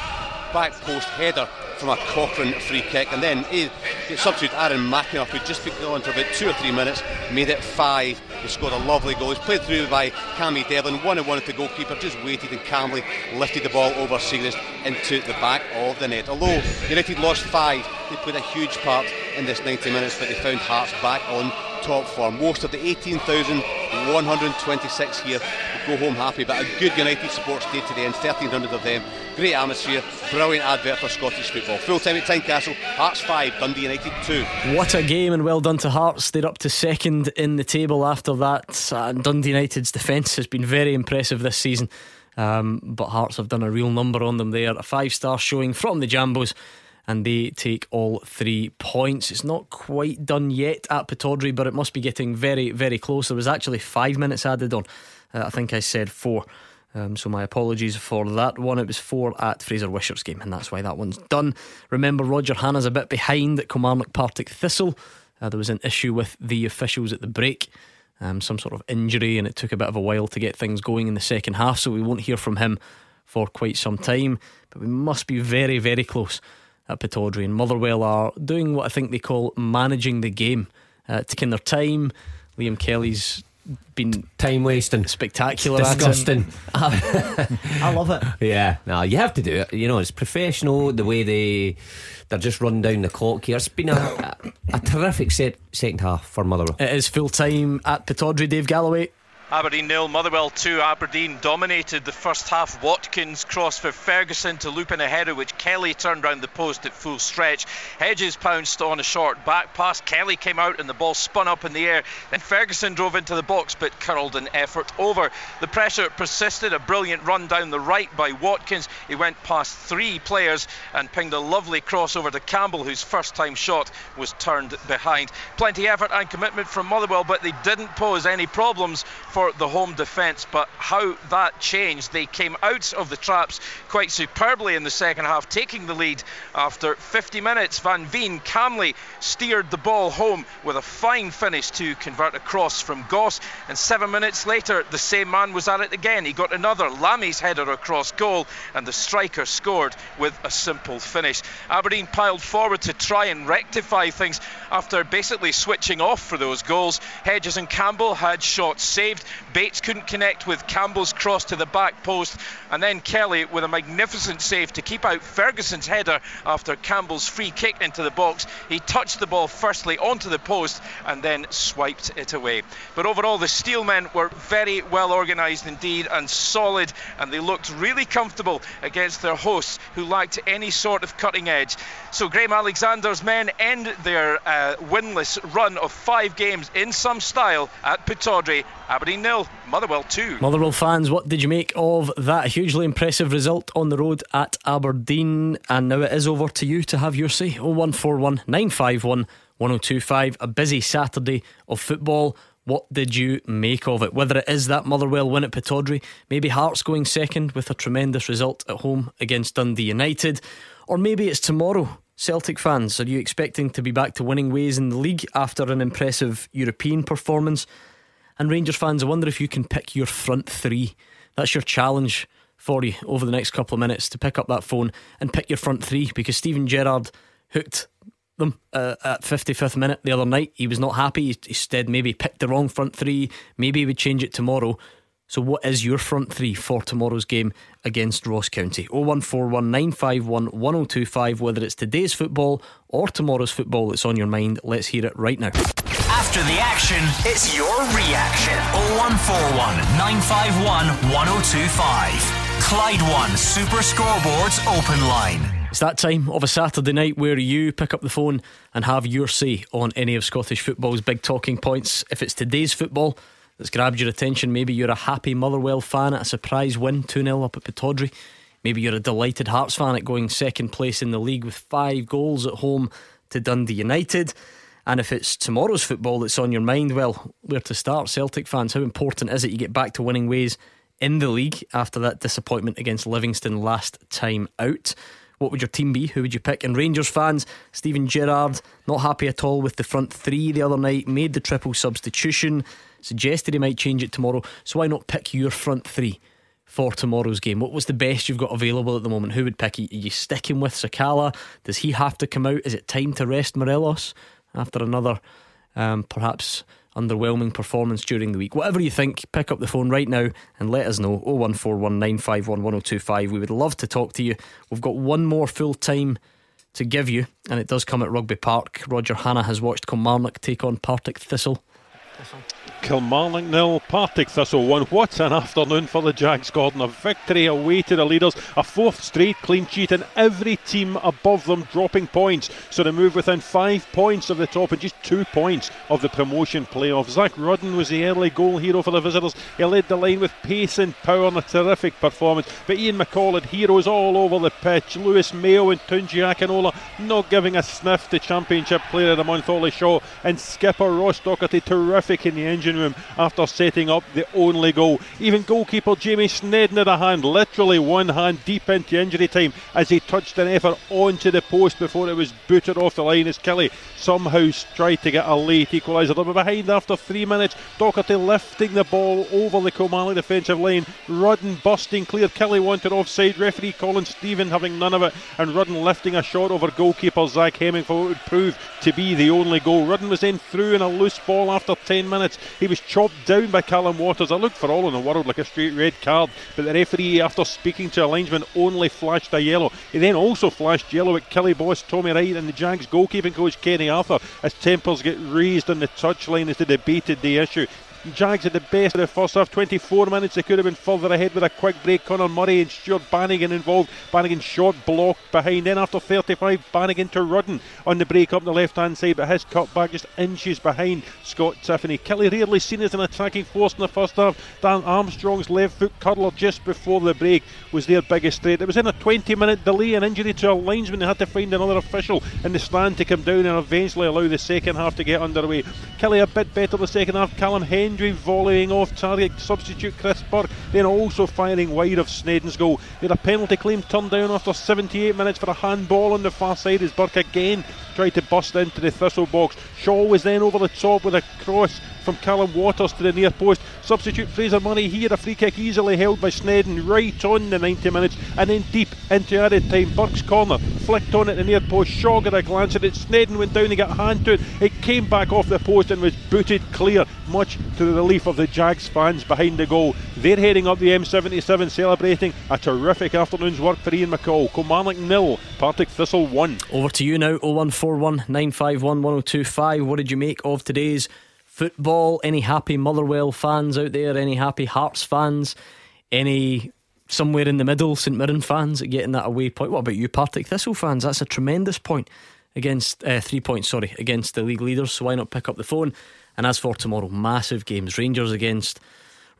back post header from a Cochrane free kick. And then he, substitute Aaron McEneff, who just been on for about two or three minutes, made it five. He scored a lovely goal. He's played through by Cammy Devlin, one and one at the goalkeeper, just waited and calmly lifted the ball over Siegrist into the back of the net. Although United lost five, they played a huge part in this 90 minutes, but they found Hearts back on top form. Most of the 18,126 here will go home happy, but a good United Sports day today, and 1,300 of them. Great atmosphere, brilliant advert for Scottish football. Full time at Tynecastle, Hearts 5, Dundee United 2. What a game and well done to Hearts. They're up to second in the table after that. And Dundee United's defence has been very impressive this season. Um, but Hearts have done a real number on them there. A five star showing from the Jambos and they take all three points. It's not quite done yet at Pittodrie, but it must be getting very, very close. There was actually five minutes added on. Uh, I think I said four. Um, so my apologies for that one. It was four at Fraser Wishart's game, and that's why that one's done. Remember, Roger Hannah's a bit behind at Kilmarnock Partick Thistle. Uh, there was an issue with the officials at the break, um, some sort of injury, and it took a bit of a while to get things going in the second half. So we won't hear from him for quite some time. But we must be very, very close at Pittodrie. And Motherwell are doing what I think they call managing the game, uh, taking their time. Liam Kelly's been time wasting, spectacular, disgusting. I love it. Yeah, no, you have to do it. You know, it's professional. The way they they're just run down the clock here. It's been a, a, a terrific set, second half for Motherwell. It is full time at Pittodrie. Dave Galloway. Aberdeen nil, Motherwell 2. Aberdeen dominated the first half. Watkins cross for Ferguson to loop in a header, which Kelly turned round the post at full stretch. Hedges pounced on a short back pass. Kelly came out and the ball spun up in the air. Then Ferguson drove into the box but curled an effort over. The pressure persisted. A brilliant run down the right by Watkins. He went past three players and pinged a lovely cross over to Campbell, whose first time shot was turned behind. Plenty effort and commitment from Motherwell, but they didn't pose any problems for for the home defence, but how that changed. They came out of the traps quite superbly in the second half, taking the lead after 50 minutes. Van Veen calmly steered the ball home with a fine finish to convert a cross from Goss. And seven minutes later, the same man was at it again. He got another Lamie's header across goal, and the striker scored with a simple finish. Aberdeen piled forward to try and rectify things after basically switching off for those goals. Hedges and Campbell had shots saved. Bates couldn't connect with Campbell's cross to the back post, and then Kelly with a magnificent save to keep out Ferguson's header after Campbell's free kick into the box. He touched the ball firstly onto the post and then swiped it away. But overall, the Steelmen were very well organised indeed and solid, and they looked really comfortable against their hosts who lacked any sort of cutting edge. So Graham Alexander's men end their uh, winless run of five games in some style at Pittodrie. Aberdeen nil, Motherwell 2. Motherwell fans, what did you make of that hugely impressive result on the road at Aberdeen? And now it is over to you to have your say. 0141 951 1025. A busy Saturday of football. What did you make of it? Whether it is that Motherwell win at Pittodrie, maybe Hearts going second with a tremendous result at home against Dundee United, or maybe it's tomorrow. Celtic fans, are you expecting to be back to winning ways in the league after an impressive European performance? And Rangers fans, I wonder if you can pick your front three. That's your challenge for you over the next couple of minutes to pick up that phone and pick your front three because Steven Gerrard hooked them uh, at 55th minute the other night. He was not happy. He, he said maybe picked the wrong front three. Maybe he would change it tomorrow. So, what is your front three for tomorrow's game against Ross County? 01419511025. Whether it's today's football or tomorrow's football that's on your mind, let's hear it right now. After the action, it's your reaction. 0141 951 1025. Clyde One Super Scoreboards Open Line. It's that time of a Saturday night where you pick up the phone and have your say on any of Scottish football's big talking points. If it's today's football, that's grabbed your attention. Maybe you're a happy Motherwell fan at a surprise win 2 0 up at Pittodrie. Maybe you're a delighted Hearts fan at going second place in the league with five goals at home to Dundee United. And if it's tomorrow's football that's on your mind, well, where to start? Celtic fans, how important is it you get back to winning ways in the league after that disappointment against Livingston last time out? What would your team be? Who would you pick? And Rangers fans, Steven Gerrard, not happy at all with the front three the other night, made the triple substitution, suggested he might change it tomorrow. So why not pick your front three for tomorrow's game? What was the best you've got available at the moment? Who would pick? Are you sticking with Sakala? Does he have to come out? Is it time to rest Morelos after another um, perhaps underwhelming performance during the week? Whatever you think, pick up the phone right now and let us know. 01419511025. We would love to talk to you. We've got one more full time to give you, and it does come at Rugby Park. Roger Hannah has watched Kilmarnock take on Partick Thistle. Kilmarnock nil, Partick Thistle one. What an afternoon for the Jags, Gordon. A victory away to the leaders, a fourth straight clean sheet, and every team above them dropping points. So they move within five points of the top and just two points of the promotion playoff. Zak Rudden was the early goal hero for the visitors. He led the line with pace and power and a terrific performance. But Ian McCall had heroes all over the pitch. Lewis Mayo and Tunji Akinola not giving a sniff to Championship Player of the Month, Ollie Shaw, and skipper Ross Docherty terrific in the engine room after setting up the only goal. Even goalkeeper Jamie Sneddon had a hand, literally one hand deep into injury time as he touched an effort onto the post before it was booted off the line as Kelly somehow tried to get a late equaliser. They were behind after three minutes. Docherty lifting the ball over the Kilmarnock defensive line. Rudden busting clear. Kelly wanted offside. Referee Colin Stephen having none of it. And Rudden lifting a shot over goalkeeper Zach Hemming for what would prove to be the only goal. Rudden was then through in a loose ball after 10 minutes. He was chopped down by Callum Waters. I looked for all in the world like a straight red card. But the referee, after speaking to a linesman, only flashed a yellow. He then also flashed yellow at Killie boss Tommy Wright and the Jags goalkeeping coach Kenny Arthur as tempers get raised on the touchline as they debated the issue. Jags at the best of the first half, 24 minutes. They could have been further ahead with a quick break. Conor Murray and Stuart Bannigan involved. Bannigan short block behind. Then after 35, Bannigan to Rudden on the break up the left hand side, but his cut back just inches behind Scott Tiffoney. Killie rarely seen as an attacking force in the first half. Dan Armstrong's left foot curler just before the break was their biggest threat. It was in a 20 minute delay, an injury to a linesman. They had to find another official in the stand to come down and eventually allow the second half to get underway. Killie a bit better the second half. Callum Volleying off target. Substitute Chris Burke then also firing wide of Sneddon's goal. They had a penalty claim turned down after 78 minutes for a handball on the far side as Burke again tried to bust into the Thistle box. Shaw was then over the top with a cross from Callum Waters to the near post. Substitute Fraser Murray. he had a free kick easily held by Sneddon right on the 90 minutes and then deep into added time. Burke's corner flicked on at the near post. Shaw got a glance at it. Sneddon went down and got hand to it. It came back off the post and was booted clear, much to the relief of the Jags fans behind the goal. They're heading up the M77 celebrating a terrific afternoon's work for Ian McCall. Kilmarnock nil, Partick Thistle 1. Over to you now 0141 951 1025. What did you make of today's football? Any happy Motherwell fans out there? Any happy Hearts fans? Any somewhere in the middle St Mirren fans getting that away point? What about you, Partick Thistle fans? That's a tremendous point against uh, three points, sorry, against the league leaders. So why not pick up the phone? And as for tomorrow, massive games. Rangers against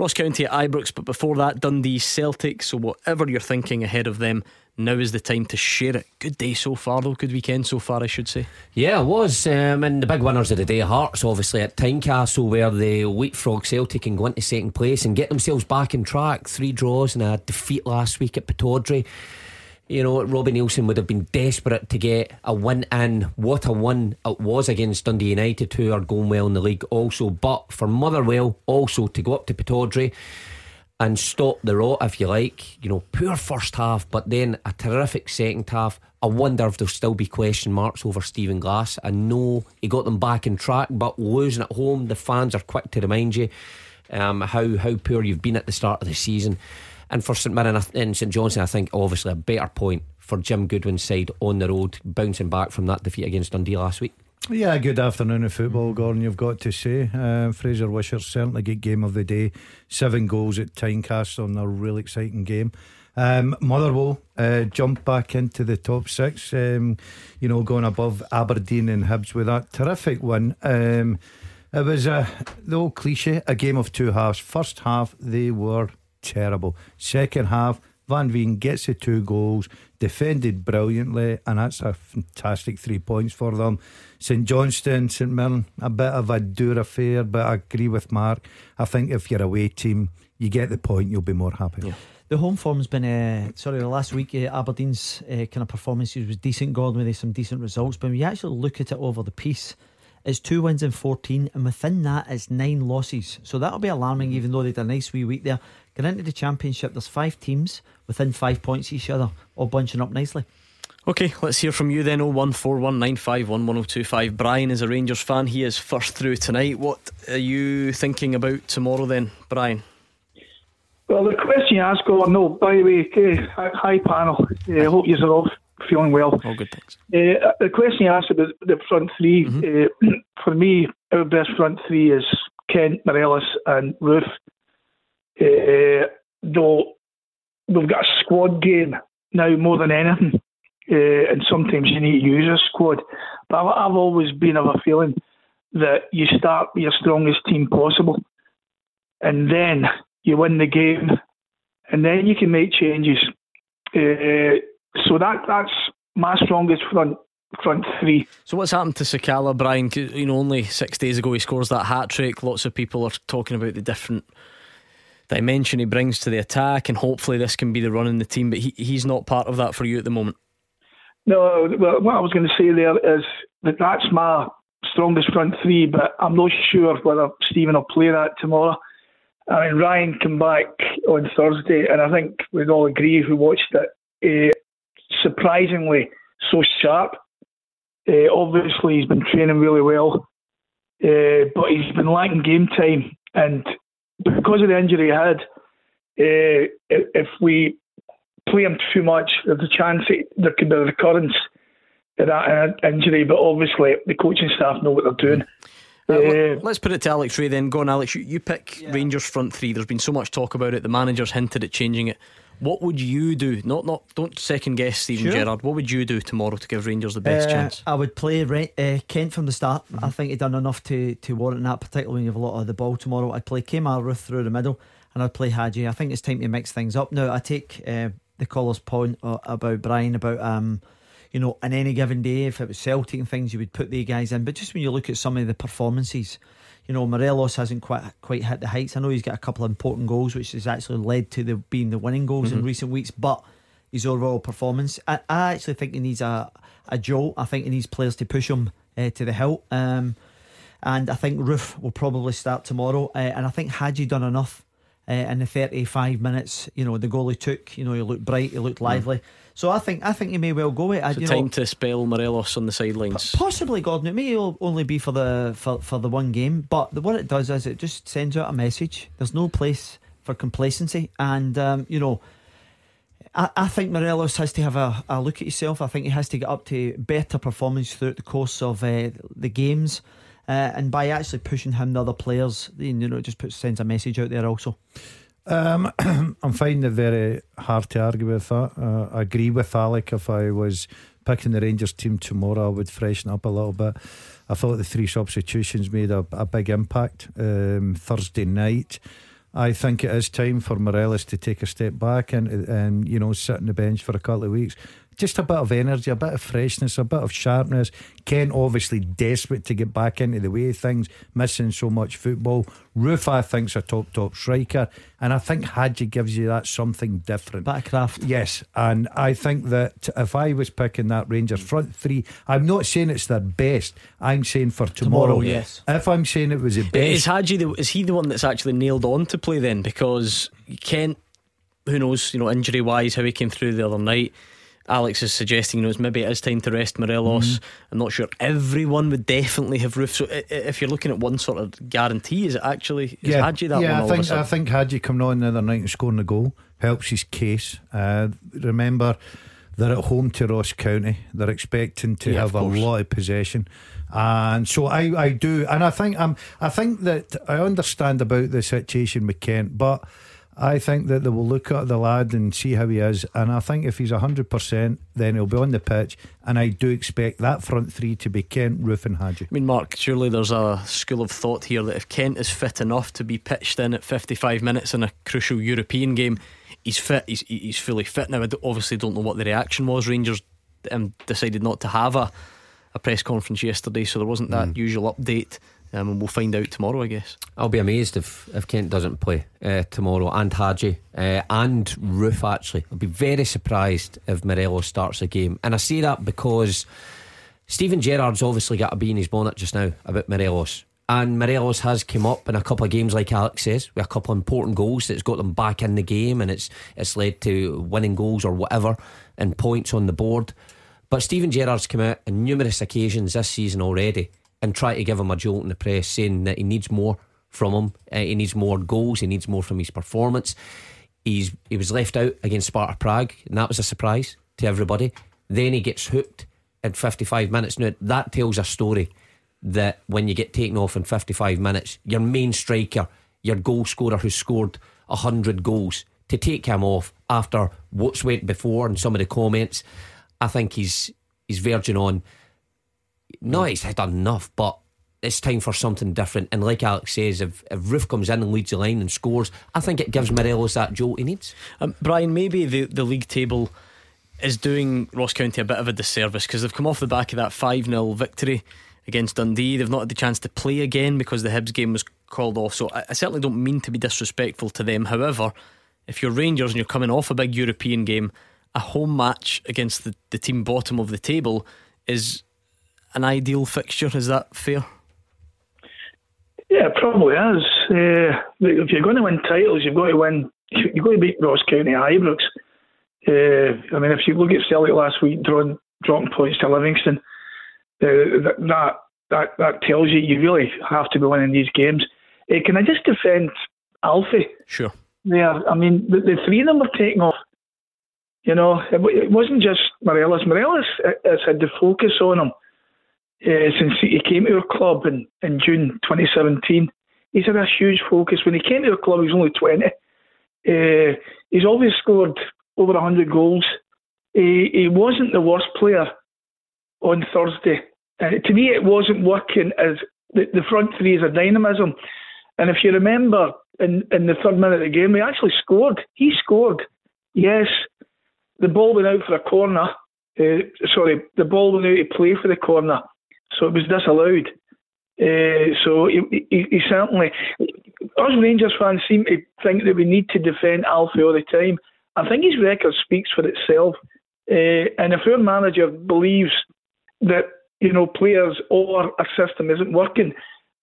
Ross County at Ibrox, but before that, Dundee Celtic. So whatever you're thinking ahead of them, now is the time to share it. Good day so far, though. Good weekend so far, I should say. Yeah, it was. Um, and the big winners of the day, Hearts, obviously at Tynecastle, where they leapfrog Celtic can go into second place and get themselves back in track. Three draws and a defeat last week at Pittodrie. You know, Robbie Neilson would have been desperate to get a win in. What a win it was against Dundee United, who are going well in the league also. But for Motherwell, also to go up to Pittodrie and stop the rot, if you like. You know, poor first half, but then a terrific second half. I wonder if there'll still be question marks over Stephen Glass. I know he got them back in track, but losing at home, the fans are quick to remind you um, how how poor you've been at the start of the season. And for St Mirren and St Johnstone, I think obviously a better point for Jim Goodwin's side on the road, bouncing back from that defeat against Dundee last week. Yeah, good afternoon of football, Gordon. You've got to say, uh, Fraser Wisher certainly good game of the day. Seven goals at Tynecastle in a really exciting game. Um, Motherwell uh, jumped back into the top six. Um, you know, going above Aberdeen and Hibs with that terrific win. Um, it was a the old cliche, a game of two halves. First half they were terrible. Second half, Van Veen gets the two goals, defended brilliantly, and that's a fantastic three points for them. St Johnstone, St Mirren, a bit of a dour affair, but I agree with Mark. I think if you're a away team, you get the point, you'll be more happy. Yeah. The home form's been, uh, sorry, the last week, uh, Aberdeen's uh, kind of performances was decent, Gordon, with some decent results. But when you actually look at it over the piece, it's two wins in 14, and within that is nine losses. So that'll be alarming, even though they had a nice wee week there. Going into the championship, there's five teams within five points of each other, all bunching up nicely. Okay, let's hear from you then. Oh one four one nine five one one zero two five. Brian is a Rangers fan. He is first through tonight. What are you thinking about tomorrow then, Brian? Well, the question you asked, oh no, by the way, uh, hi, hi panel. I uh, hope you're all feeling well. All good, thanks. Uh, the question you asked about the front 3 mm-hmm. uh, for me, our best front three is Kent, Morelos, and Roofe. Uh, though we've got a squad game now more than anything, uh, and sometimes you need to use a squad. But I've, I've always been of a feeling that you start with your strongest team possible, and then you win the game, and then you can make changes. Uh, so that that's my strongest front front three. So what's happened to Sakala, Brian? You know, only six days ago he scores that hat trick. Lots of people are talking about the different dimension he brings to the attack, and hopefully this can be the run in the team. But he, he's not part of that for you at the moment. No, well, what I was going to say there is that that's my strongest front three, but I'm not sure whether Steven will play that tomorrow. I mean, Ryan came back on Thursday, and I think we'd all agree who watched it. Uh, surprisingly, so sharp. Uh, obviously, he's been training really well, uh, but he's been lacking game time, and because of the injury he had, uh, if we play him too much, there's a chance there could be a recurrence of that injury. But obviously, the coaching staff know what they're doing. Uh, let's put it to Alex Rae then. Go on, Alex. You, you pick yeah. Rangers front three. There's been so much talk about it. The manager's hinted at changing it. What would you do? Not, not, don't second guess Steven sure. Gerrard. What would you do tomorrow to give Rangers the best uh, chance? I would play uh, Kent from the start. Mm-hmm. I think he'd done enough to to warrant that, particularly when you have a lot of the ball tomorrow. I'd play Kemar Roofe through the middle, and I'd play Hagi. I think it's time to mix things up now. I take uh, the caller's point uh, about Brian about um, you know, on any given day, if it was Celtic and things, you would put the guys in. But just when you look at some of the performances you know, Morelos hasn't quite quite hit the heights. I know he's got a couple of important goals, which has actually led to the being the winning goals mm-hmm. in recent weeks. But his overall performance, I, I, actually think he needs a a jolt. I think he needs players to push him uh, to the hilt. Um, and I think Roofe will probably start tomorrow. Uh, and I think Hagi done enough uh, in the 35 minutes. You know, the goal he took. You know, he looked bright, he looked mm. lively. Mm. So I think I think he may well go it. So time know, to spell Morelos on the sidelines. Possibly, Gordon. It may only be for the for, for the one game, but the, what it does is it just sends out a message. There's no place for complacency, and um, you know. I, I think Morelos has to have a, a look at himself. I think he has to get up to better performance throughout the course of uh, the games. Uh, and by actually pushing him, the other players, you know, it just puts sends a message out there also. Um, I'm finding it very hard to argue with that. Uh, I agree with Alec. If I was picking the Rangers team tomorrow, I would freshen up a little bit. I thought the three substitutions made a, a big impact um, Thursday night. I think it is time for Morelos to take a step back and, and you know sit on the bench for a couple of weeks just a bit of energy, a bit of freshness, a bit of sharpness. Kent obviously desperate to get back into the way of things, missing so much football. Roofe, I think's a top top striker, and I think Hagi gives you that something different. Backcraft, yes, and I think that if I was picking that Rangers front three, I'm not saying it's their best. I'm saying for tomorrow. tomorrow yes. If I'm saying it was the best, is Hagi the, is he the one that's actually nailed on to play then? Because Kent, who knows, you know, injury wise, how he came through the other night. Alex is suggesting, you know, it's maybe it is time to rest Morelos. Mm. I'm not sure everyone would definitely have Roofe. So if you're looking at one sort of guarantee, is it actually is yeah, Hagi that yeah, one? I think I think Hagi coming on the other night and scoring the goal helps his case. Uh, remember, they're at home to Ross County. They're expecting to yeah, have a lot of possession. And so I, I do, and I think I'm, I think that I understand about the situation with Kent, but I think that they will look at the lad and see how he is. And I think if he's 100%, then he'll be on the pitch. And I do expect that front three to be Kent, Roofe, and Hagi. I mean, Mark, surely there's a school of thought here that if Kent is fit enough to be pitched in at 55 minutes in a crucial European game, he's fit, he's, he's fully fit. Now, I obviously don't know what the reaction was. Rangers um, decided not to have a, a press conference yesterday, so there wasn't that mm. usual update. Um, and we'll find out tomorrow, I guess. I'll be amazed if, if Kent doesn't play uh, tomorrow, and Hagi uh, and Roofe, actually. I'll be very surprised if Morelos starts a game. And I say that because Steven Gerrard's obviously got a bee in his bonnet just now about Morelos. And Morelos has come up in a couple of games, like Alex says, with a couple of important goals that's got them back in the game, and it's it's led to winning goals or whatever and points on the board. But Steven Gerrard's come out on numerous occasions this season already and try to give him a jolt in the press, saying that he needs more from him. Uh, he needs more goals. He needs more from his performance. He's he was left out against Sparta Prague, and that was a surprise to everybody. Then he gets hooked in 55 minutes. Now that tells a story that when you get taken off in 55 minutes, your main striker, your goal scorer who scored 100 goals, to take him off after what's went before and some of the comments, I think he's he's verging on. No, he's done enough, but it's time for something different. And like Alex says, if, if Roofe comes in and leads the line and scores, I think it gives Morelos that jolt he needs. Um, Brian, maybe the, the league table is doing Ross County a bit of a disservice because they've come off the back of that 5 0 victory against Dundee. They've not had the chance to play again because the Hibs game was called off. So I, I certainly don't mean to be disrespectful to them. However, if you're Rangers and you're coming off a big European game, a home match against the, the team bottom of the table is an ideal fixture. Is that fair? Yeah, it probably is. Uh, if you're going to win titles, you've got to win. You've got to beat Ross County Ibrox. Uh, I mean, if you look at Celtic last week, drawing dropping points to Livingston, uh, that that that tells you you really have to be winning these games. Uh, can I just defend Alfie? Sure. Yeah, I mean the, the three of them were taking off. You know, it, it wasn't just Morelos. Morelos has had the focus on him uh, since he came to our club in, in June 2017. He's had a huge focus. When he came to our club, he was only 20. Uh, he's always scored over 100 goals. He, he wasn't the worst player on Thursday. Uh, to me, it wasn't working as the, the front three is a dynamism. And if you remember, in, in the third minute of the game, he actually scored. He scored. Yes, the ball went out for a corner. Uh, sorry, the ball went out to play for the corner, so it was disallowed. Uh, so he, he, he, certainly, us Rangers fans seem to think that we need to defend Alfie all the time. I think his record speaks for itself. Uh, and if our manager believes that you know players or a system isn't working,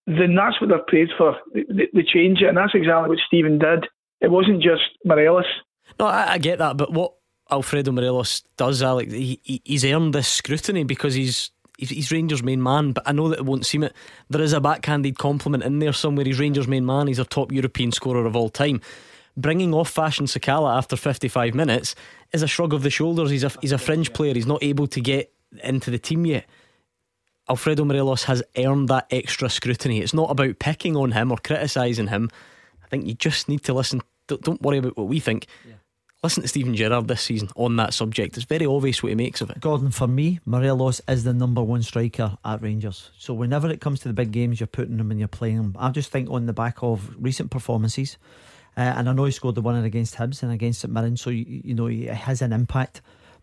then that's what they're paid for. They, they change it, and that's exactly what Steven did. It wasn't just Morelos. No, I, I get that, but what Alfredo Morelos does, Alex, he, he's earned this scrutiny because he's he's Rangers' main man, but I know that it won't seem it. There is a backhanded compliment in there somewhere. He's Rangers' main man. He's a top European scorer of all time. Bringing off Fashion Sakala after 55 minutes is a shrug of the shoulders. He's a he's a fringe player. He's not able to get into the team yet. Alfredo Morelos has earned that extra scrutiny. It's not about picking on him or criticising him. I think you just need to listen. Don't, don't worry about what we think. Yeah. Listen to Steven Gerrard this season on that subject. It's very obvious what he makes of it. Gordon, for me, Morelos is the number one striker at Rangers. So whenever it comes to the big games, you're putting him and you're playing him. I just think on the back of recent performances, uh, and I know he scored the winner against Hibs and against St Mirren, so you, you know he has an impact.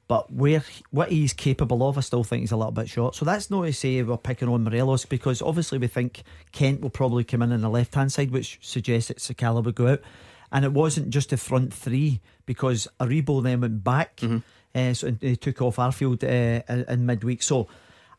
But where what he's capable of, I still think he's a little bit short. So that's not to say we're picking on Morelos because obviously we think Kent will probably come in on the left hand side, which suggests that Sakala would go out. And it wasn't just the front three because Aribo then went back, mm-hmm. uh, so they took off Arfield uh, in midweek. So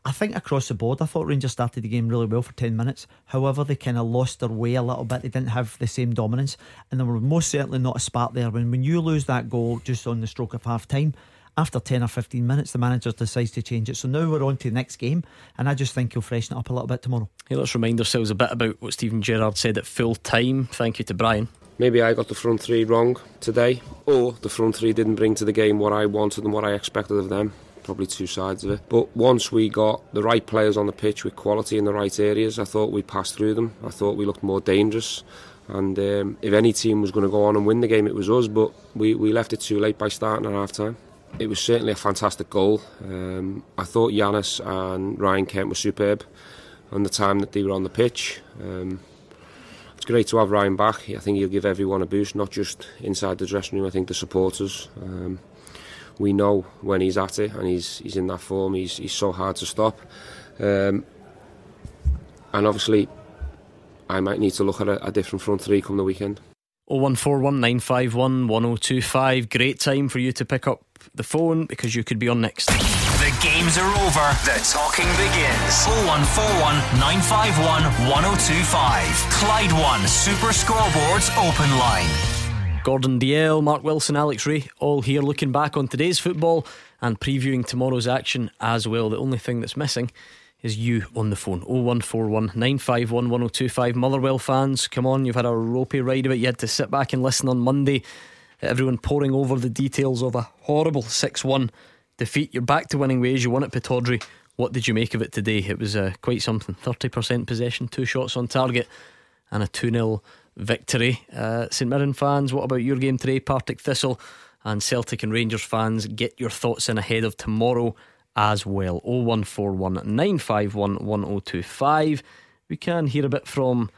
I think across the board, I thought Rangers started the game really well for 10 minutes. However, they kind of lost their way a little bit. They didn't have the same dominance, and there were most certainly not a spark there. When, when you lose that goal just on the stroke of half time, after 10 or 15 minutes, the manager decides to change it. So now we're on to the next game, and I just think he'll freshen it up a little bit tomorrow. Hey, let's remind ourselves a bit about what Steven Gerrard said at full time. Thank you to Brian. Maybe I got the front three wrong today, or the front three didn't bring to the game what I wanted and what I expected of them. Probably two sides of it. But once we got the right players on the pitch with quality in the right areas, I thought we passed through them. I thought we looked more dangerous. And um, if any team was going to go on and win the game, it was us. But we, we left it too late by starting at half time. It was certainly a fantastic goal. Um, I thought Ianis and Ryan Kent were superb on the time that they were on the pitch. Um, great to have Ryan back. I think he'll give everyone a boost, not just inside the dressing room. I think the supporters. Um, we know when he's at it and he's he's in that form. He's he's so hard to stop. Um, and obviously, I might need to look at a, a different front three come the weekend. 01419511025. Great time for you to pick up the phone because you could be on next. The games are over, the talking begins. 0141 951 1025. Clyde One Super Scoreboards Open Line. Gordon Dalziel, Mark Wilson, Alex Rae, all here looking back on today's football and previewing tomorrow's action as well. The only thing that's missing is you on the phone 0141 951 1025. Motherwell fans, come on, you've had a ropey ride of it. You had to sit back and listen on Monday. Everyone poring over the details of a horrible 6 1 defeat. You're back to winning ways. You won at Pittodrie. What did you make of it today? It was uh, quite something. 30% possession, two shots on target, and a 2 0 victory. Uh, St Mirren fans, what about your game today? Partick Thistle and Celtic and Rangers fans, get your thoughts in ahead of tomorrow as well. 0141 951 1025. We can hear a bit from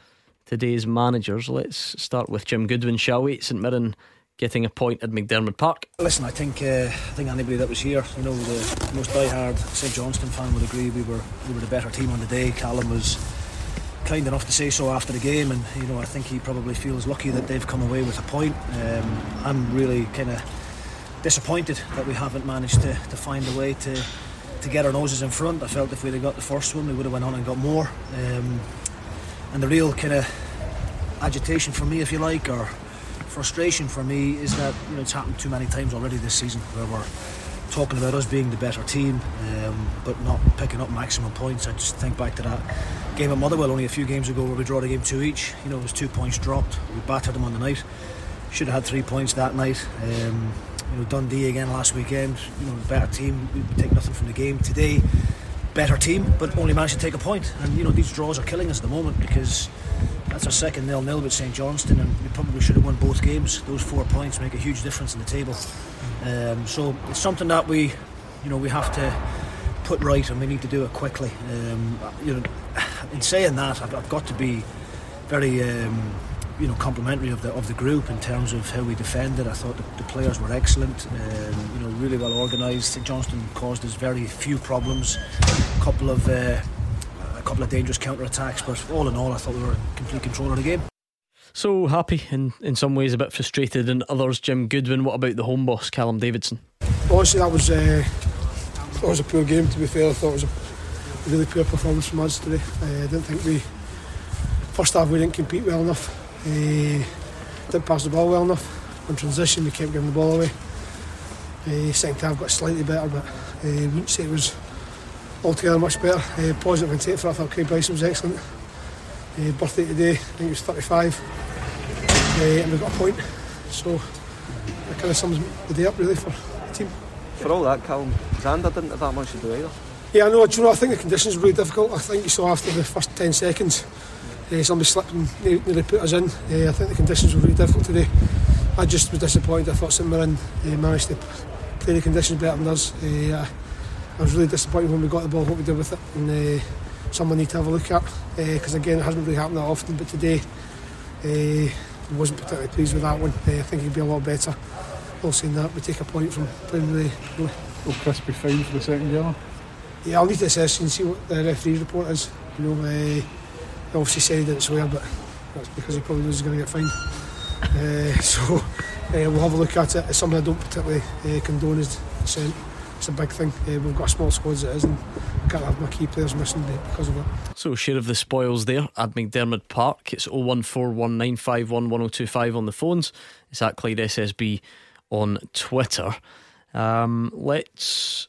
today's managers. Let's start with Jim Goodwin, shall we? St Mirren getting a point at McDiarmid Park. Listen, I think uh, I think anybody that was here, you know, the most die-hard St Johnstone fan would agree we were we were the better team on the day. Callum was kind enough to say so after the game, and you know I think he probably feels lucky that they've come away with a point. Um, I'm really kind of disappointed that we haven't managed to, to find a way to to get our noses in front. I felt if we'd have got the first one, we would have went on and got more. Um, and the real kind of agitation for me, if you like, or frustration for me, is that you know it's happened too many times already this season where we're talking about us being the better team, um, but not picking up maximum points. I just think back to that game at Motherwell only a few games ago where we draw the game two each. You know, it was two points dropped. We battered them on the night. Should have had three points that night. Um, you know, Dundee again last weekend. You know, better team. We take nothing from the game today. Better team, but only managed to take a point. And you know, these draws are killing us at the moment because that's our second nil nil with St Johnstone, and we probably should have won both games. Those four points make a huge difference in the table. Um, so it's something that we, you know, we have to put right, and we need to do it quickly. Um, you know, in saying that, I've, I've got to be very. Um, you know, complimentary of the of the group in terms of how we defended. I thought the, the players were excellent. Um, you know, really well organised. St Johnstone caused us very few problems. A couple of uh, a couple of dangerous counter attacks, but all in all, I thought we were in complete control of the game. So happy and in some ways a bit frustrated and others. Jim Goodwin, what about the home boss, Callum Davidson? Honestly, that was uh, that was a poor game. To be fair, I thought it was a really poor performance from us today. Uh, I didn't think we first half we didn't compete well enough. Uh, didn't pass the ball well enough. On transition, we kept giving the ball away. Uh, second half got slightly better, but uh, wouldn't say it was altogether much better. Uh, positive and take for I thought Craig Bryson was excellent. Uh, birthday today, I think he was 35, uh, and we got a point. So that kind of sums the day up really for the team. For all that, Callum, Zander didn't have that much to do either. Yeah, I know. Do you know? I think the conditions were really difficult. I think you saw after the first 10 seconds, uh, somebody slipped and they put us in. Uh, I think the conditions were really difficult today. I just was disappointed. I thought St Mirren uh, managed to play the conditions better than us. Uh, I was really disappointed when we got the ball, what we did with it, and uh, someone need to have a look at because again, it hasn't really happened that often. But today, uh, I wasn't particularly pleased with that one. Uh, I think he'd be a lot better. All saying that, we take a point from playing really. really. Will Chris be fine for the second yellow? Yeah, I'll need to assess and see what the referee's report is. You know, uh, obviously said he didn't swear, but that's because he probably knows he's going to get fined. uh, so uh, we'll have a look at it. It's something I don't particularly uh, condone is dissent. It's a big thing. Uh, we've got a small squad as it is, and I can't have my key players missing because of it. So, share of the spoils there at McDiarmid Park. It's 01419511025 on the phones. It's at Clyde SSB on Twitter. Um, let's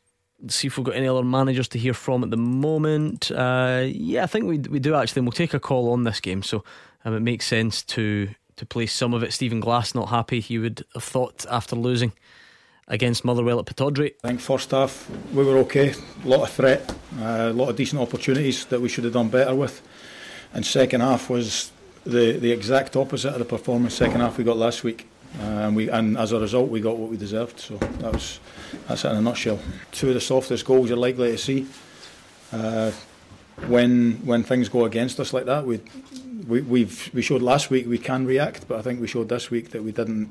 see if we've got any other managers to hear from at the moment. Uh, yeah, I think we we do actually. And we'll take a call on this game, so um, it makes sense to to play some of it. Stephen Glass not happy. He would have thought after losing against Motherwell at Pittodrie. I think first half we were okay. A lot of threat, uh, a lot of decent opportunities that we should have done better with. And second half was the the exact opposite of the performance second half we got last week. Uh, and we and as a result we got what we deserved. So that was that's it in a nutshell. Two of the softest goals you're likely to see. Uh, when when things go against us like that, we we we've we showed last week we can react, but I think we showed this week that we didn't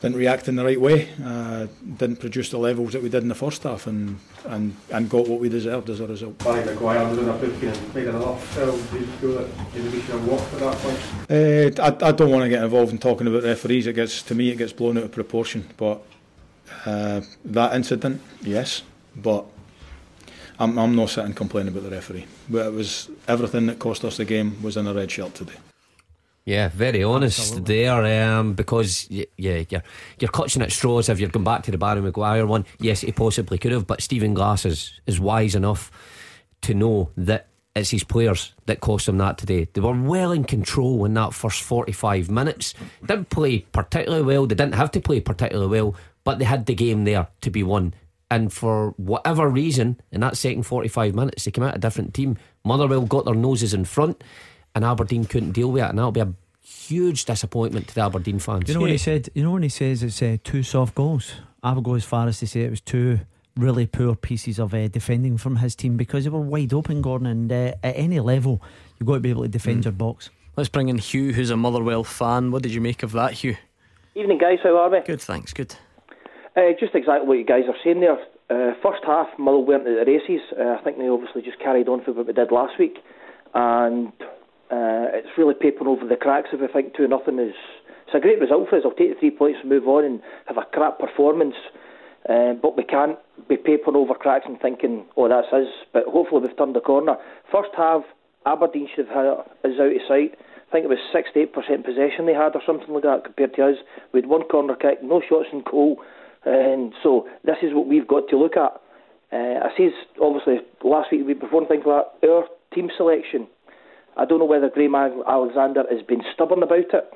didn't react in the right way, uh, didn't produce the levels that we did in the first half, and and, and got what we deserved as a result. By Maguire was in a booking and made another foul. Did you feel that maybe we should have walked at that point? Uh, I, I don't want to get involved in talking about referees. It gets to me, it gets blown out of proportion. But uh, that incident, yes, but I'm, I'm not sitting complaining about the referee. But it was everything that cost us the game was in a red shirt today. Yeah, very honest Absolutely. there. Um, because yeah, you're you're clutching at straws. If you're going back to the Barry Maguire one, yes, he possibly could have, but Stephen Glass is is wise enough to know that it's his players that cost him that today. They were well in control in that first 45 minutes. Didn't play particularly well. They didn't have to play particularly well, but they had the game there to be won. And for whatever reason, in that second 45 minutes, they came out a different team. Motherwell got their noses in front, and Aberdeen couldn't deal with it. And that'll be a huge disappointment to the Aberdeen fans. You know what he said? You know when he says it's uh, two soft goals? I would go as far as to say it was two really poor pieces of uh, defending from his team because they were wide open, Gordon. And uh, at any level, you've got to be able to defend mm. your box. Let's bring in Hugh, who's a Motherwell fan. What did you make of that, Hugh? Evening, guys. How are we? Good, thanks. Good. Uh, just exactly what you guys are saying there. Uh, first half, Motherwell weren't at the races. Uh, I think they obviously just carried on for what we did last week, and uh, it's really papering over the cracks. If we think two nothing is, it's a great result for us. I'll take the three points and move on and have a crap performance. Uh, but we can't be papering over cracks and thinking, oh, that's us. But hopefully we've turned the corner. First half, Aberdeen should have had us out of sight. I think it was 68% possession they had or something like that compared to us. We had one corner kick, no shots in goal. And so this is what we've got to look at. Uh, I says, obviously, last week, the week before, things like our team selection. I don't know whether Graham Alexander has been stubborn about it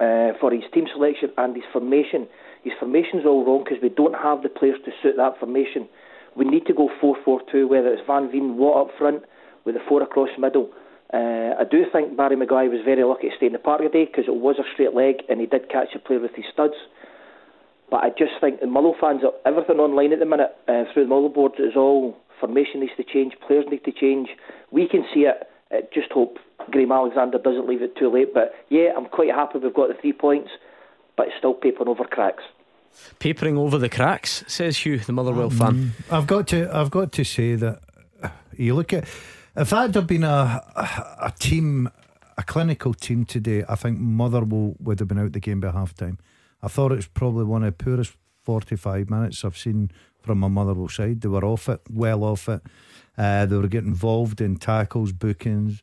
uh, for his team selection and his formation. His formation's all wrong because we don't have the players to suit that formation. We need to go 4 4 2, whether it's Van Veen, Watt up front, with the four across middle. Uh, I do think Barry Maguire was very lucky to stay in the park today because it was a straight leg and he did catch a player with his studs. But I just think the Mullow fans, are, everything online at the minute uh, through the Mullow board is all formation needs to change, players need to change. We can see it. Uh, just hope Graham Alexander doesn't leave it too late. But yeah, I'm quite happy we've got the three points, but it's still papering over cracks. Papering over the cracks, says Hugh, the Motherwell um, fan. I've got to, I've got to say that you look at if that had been a, a team, a clinical team today, I think Motherwell would have been out the game by half time. I thought it was probably one of the poorest 45 minutes I've seen from my Motherwell side. They were off it, well off it. Uh, they were getting involved in tackles, bookings.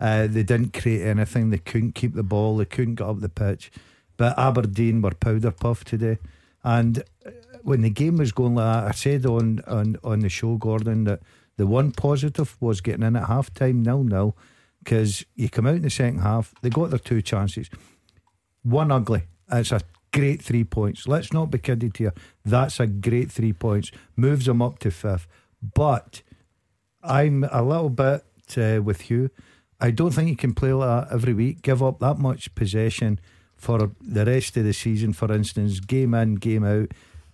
Uh, they didn't create anything. They couldn't keep the ball. They couldn't get up the pitch. But Aberdeen were powder puff today. And uh, when the game was going like that, I said on, on, on the show, Gordon, that the one positive was getting in at half time nil nil because you come out in the second half, they got their two chances. One ugly. It's a great three points. Let's not be kidded here. That's a great three points. Moves them up to fifth. But I'm a little bit uh, with you. I don't think you can play like that every week. Give up that much possession for the rest of the season, for instance, game in, game out,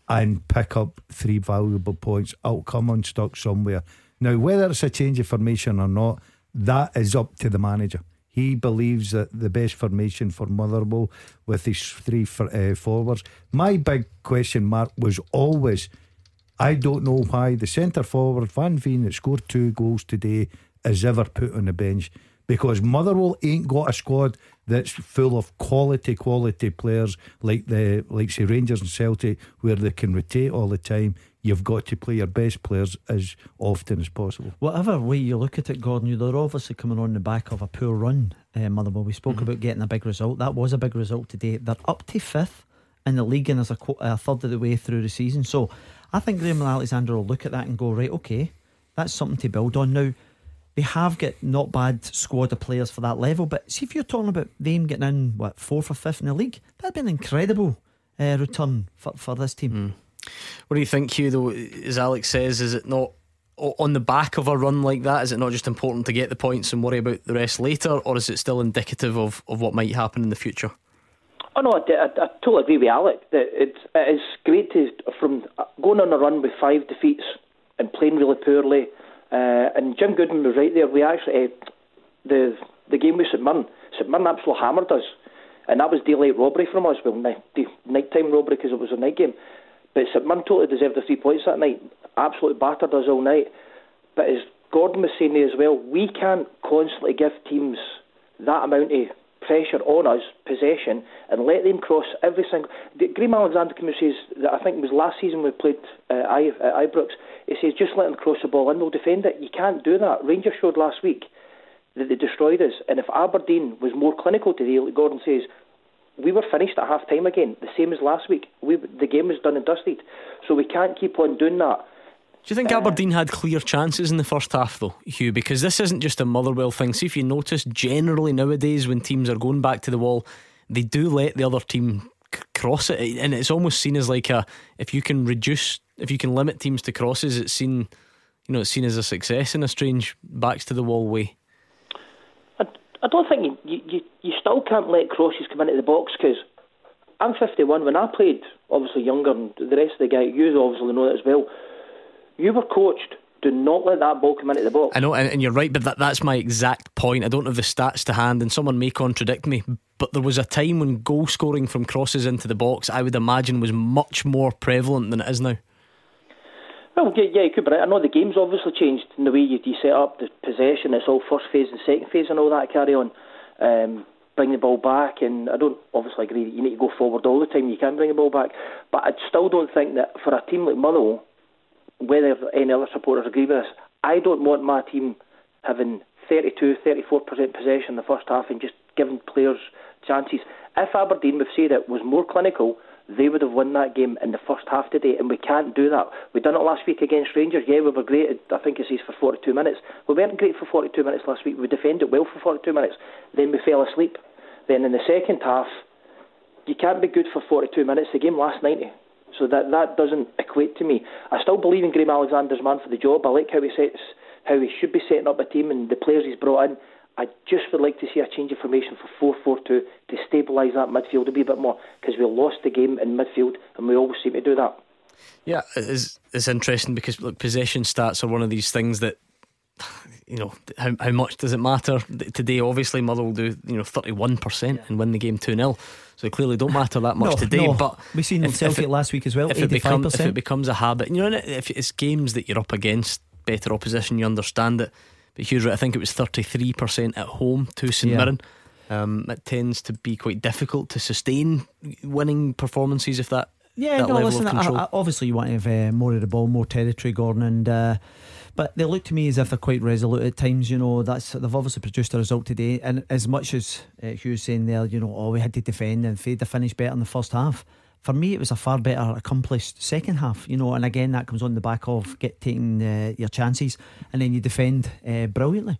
and pick up three valuable points. I'll come unstuck somewhere. Now, whether it's a change of formation or not, that is up to the manager. He believes that the best formation for Motherwell with his three for, uh, forwards. My big question mark was always I don't know why the centre forward, Van Veen, that scored two goals today, is ever put on the bench because Motherwell ain't got a squad that's full of quality, quality players like the like say Rangers and Celtic, where they can rotate all the time. You've got to play your best players as often as possible. Whatever way you look at it, Gordon, they're obviously coming on the back of a poor run, uh, Motherwell. We spoke mm-hmm. about getting a big result. That was a big result today. They're up to fifth in the league and as a, a third of the way through the season. So I think Graham Alexander will look at that and go, right, okay, that's something to build on. Now, they have got not bad squad of players for that level. But see if you're talking about them getting in what fourth or fifth in the league, that'd be an incredible uh, return for, for this team. Mm. What do you think, Hugh? Though, as Alex says, is it not on the back of a run like that? Is it not just important to get the points and worry about the rest later, or is it still indicative of, of what might happen in the future? Oh no, I, I, I totally agree with Alec. That it's it is great to from going on a run with five defeats and playing really poorly uh, and Jim Goodman was right there. We actually uh, the the game with St Mirren, St Mirren absolutely hammered us, and that was daylight robbery from us. Well, night, nighttime robbery because it was a night game. But St totally deserved the three points that night. Absolutely battered us all night. But as Gordon was saying as well, we can't constantly give teams that amount of pressure on us, possession, and let them cross every single. Graham Alexander and says that I think it was last season we played uh, I, uh, Ibrox. He says just let them cross the ball in, we'll defend it. You can't do that. Rangers showed last week that they destroyed us, and if Aberdeen was more clinical today, like Gordon says, we were finished at half time again, the same as last week. We, the game was done and dusted. So we can't keep on doing that. Do you think uh, Aberdeen had clear chances in the first half, though, Hugh? Because this isn't just a Motherwell thing. See, if you notice, generally nowadays when teams are going back to the wall, they do let the other team c- cross it, and it's almost seen as like a if you can reduce, if you can limit teams to crosses, it's seen, you know, it's seen as a success in a strange backs to the wall way. I, don't think you, you you still can't let crosses come into the box because I'm 51. When I played, obviously younger, and the rest of the guys, you obviously know that as well you were coached. Do not let that ball come into the box. I know, and, and you're right, but that, that's my exact point. I don't have the stats to hand, and someone may contradict me, but there was a time when goal scoring from crosses into the box, I would imagine, was much more prevalent than it is now. Well, yeah, yeah, could, I know the game's obviously changed in the way you, you set up the possession. It's all first phase and second phase and all that carry on. Um, bring the ball back, and I don't obviously agree that you need to go forward all the time. You can bring the ball back, but I still don't think that for a team like Motherwell whether any other supporters agree with us, I don't want my team having 32, 34% possession in the first half and just giving players chances. If Aberdeen, we've said it, was more clinical, they would have won that game in the first half today, and we can't do that. We done it last week against Rangers. Yeah, we were great. I think it says for 42 minutes. We weren't great for 42 minutes last week. We defended well for 42 minutes. Then we fell asleep. Then in the second half, you can't be good for 42 minutes. The game lasts 90. So that that doesn't equate to me. I still believe in Graham Alexander's man for the job. I like how he sets how he should be setting up a team and the players he's brought in. I just would like to see a change of formation for 4-4-2 to stabilise that midfield a wee bit more because we lost the game in midfield and we always seem to do that. Yeah, it's, it's interesting because look, possession stats are one of these things that you know how how much does it matter today? Obviously, Motherwell do you know thirty one percent and win the game two 0 so they clearly don't matter that much no, today. No. But we've seen if, Celtic if it, last week as well. If it, become, if it becomes a habit, you know, if it's games that you're up against better opposition, you understand it. But Hughes, I think it was thirty three percent at home to St yeah. Mirren. Um, it tends to be quite difficult to sustain winning performances if that yeah, that no, listen. I, I, obviously, you want to have uh, more of the ball, more territory, Gordon, and uh, but they look to me as if they're quite resolute at times. You know, that's they've obviously produced a result today. And as much as uh, Hugh's saying there, you know, oh, we had to defend and fade the finish better in the first half. For me, it was a far better accomplished second half, you know, and again that comes on the back of get taking uh, your chances, and then you defend uh, brilliantly.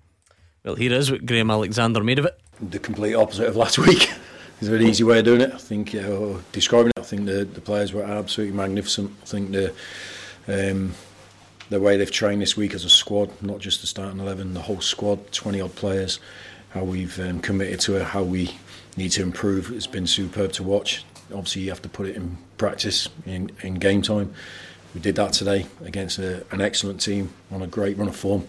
Well, here is what Graham Alexander made of it. The complete opposite of last week. It's a very easy way of doing it. I think uh, describing it. I think the the players were absolutely magnificent. I think the um, the way they've trained this week as a squad, not just the starting 11, the whole squad, 20 odd players, how we've um, committed to it, how we need to improve, it's been superb to watch. Obviously, you have to put it in practice in, in game time. We did that today against a, an excellent team on a great run of form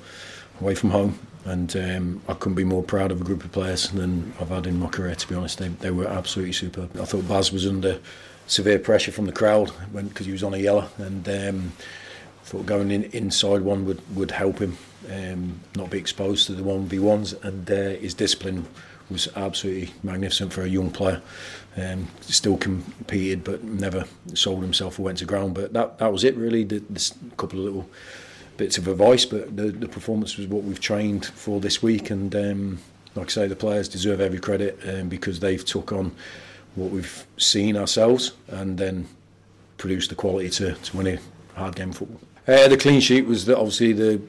away from home. And um, I couldn't be more proud of a group of players than I've had in my career, to be honest. They, they were absolutely superb. I thought Baz was under severe pressure from the crowd because he was on a yellow. And um, thought going in inside one would, would help him um, not be exposed to the 1v1s and uh, his discipline was absolutely magnificent for a young player um, still competed but never sold himself or went to ground. But that, that was it really. The, couple of little bits of advice but the, the performance was what we've trained for this week. And um, like I say the players deserve every credit um, because they've took on what we've seen ourselves and then produced the quality to, to win a hard game football. Uh, the clean sheet was the, obviously the,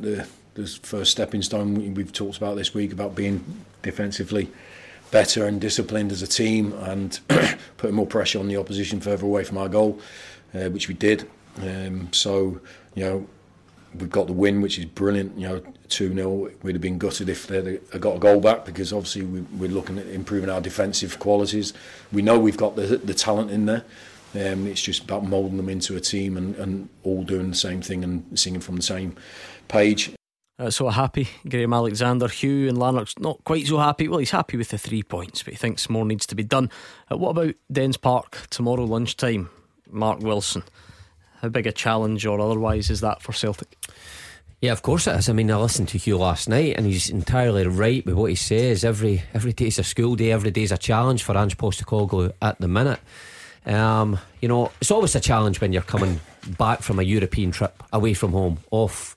the the first stepping stone. We've talked about this week about being defensively better and disciplined as a team and putting more pressure on the opposition further away from our goal, uh, which we did. Um, so you know we've got the win, which is brilliant. You know, two 0 We'd have been gutted if they got a goal back because obviously we, we're looking at improving our defensive qualities. We know we've got the the talent in there. Um, it's just about moulding them into a team and, and all doing the same thing and singing from the same page. Uh, so happy, Graham Alexander, Hugh and Lanark's not quite so happy. Well, he's happy with the three points, but he thinks more needs to be done. Uh, what about Dens Park tomorrow lunchtime? Mark Wilson, how big a challenge or otherwise is that for Celtic? Yeah, of course it is. I mean, I listened to Hugh last night, and he's entirely right with what he says. Every every day's a school day. Every day's a challenge for Ange Postecoglou at the minute. Um, you know, it's always a challenge when you're coming back from a European trip away from home, off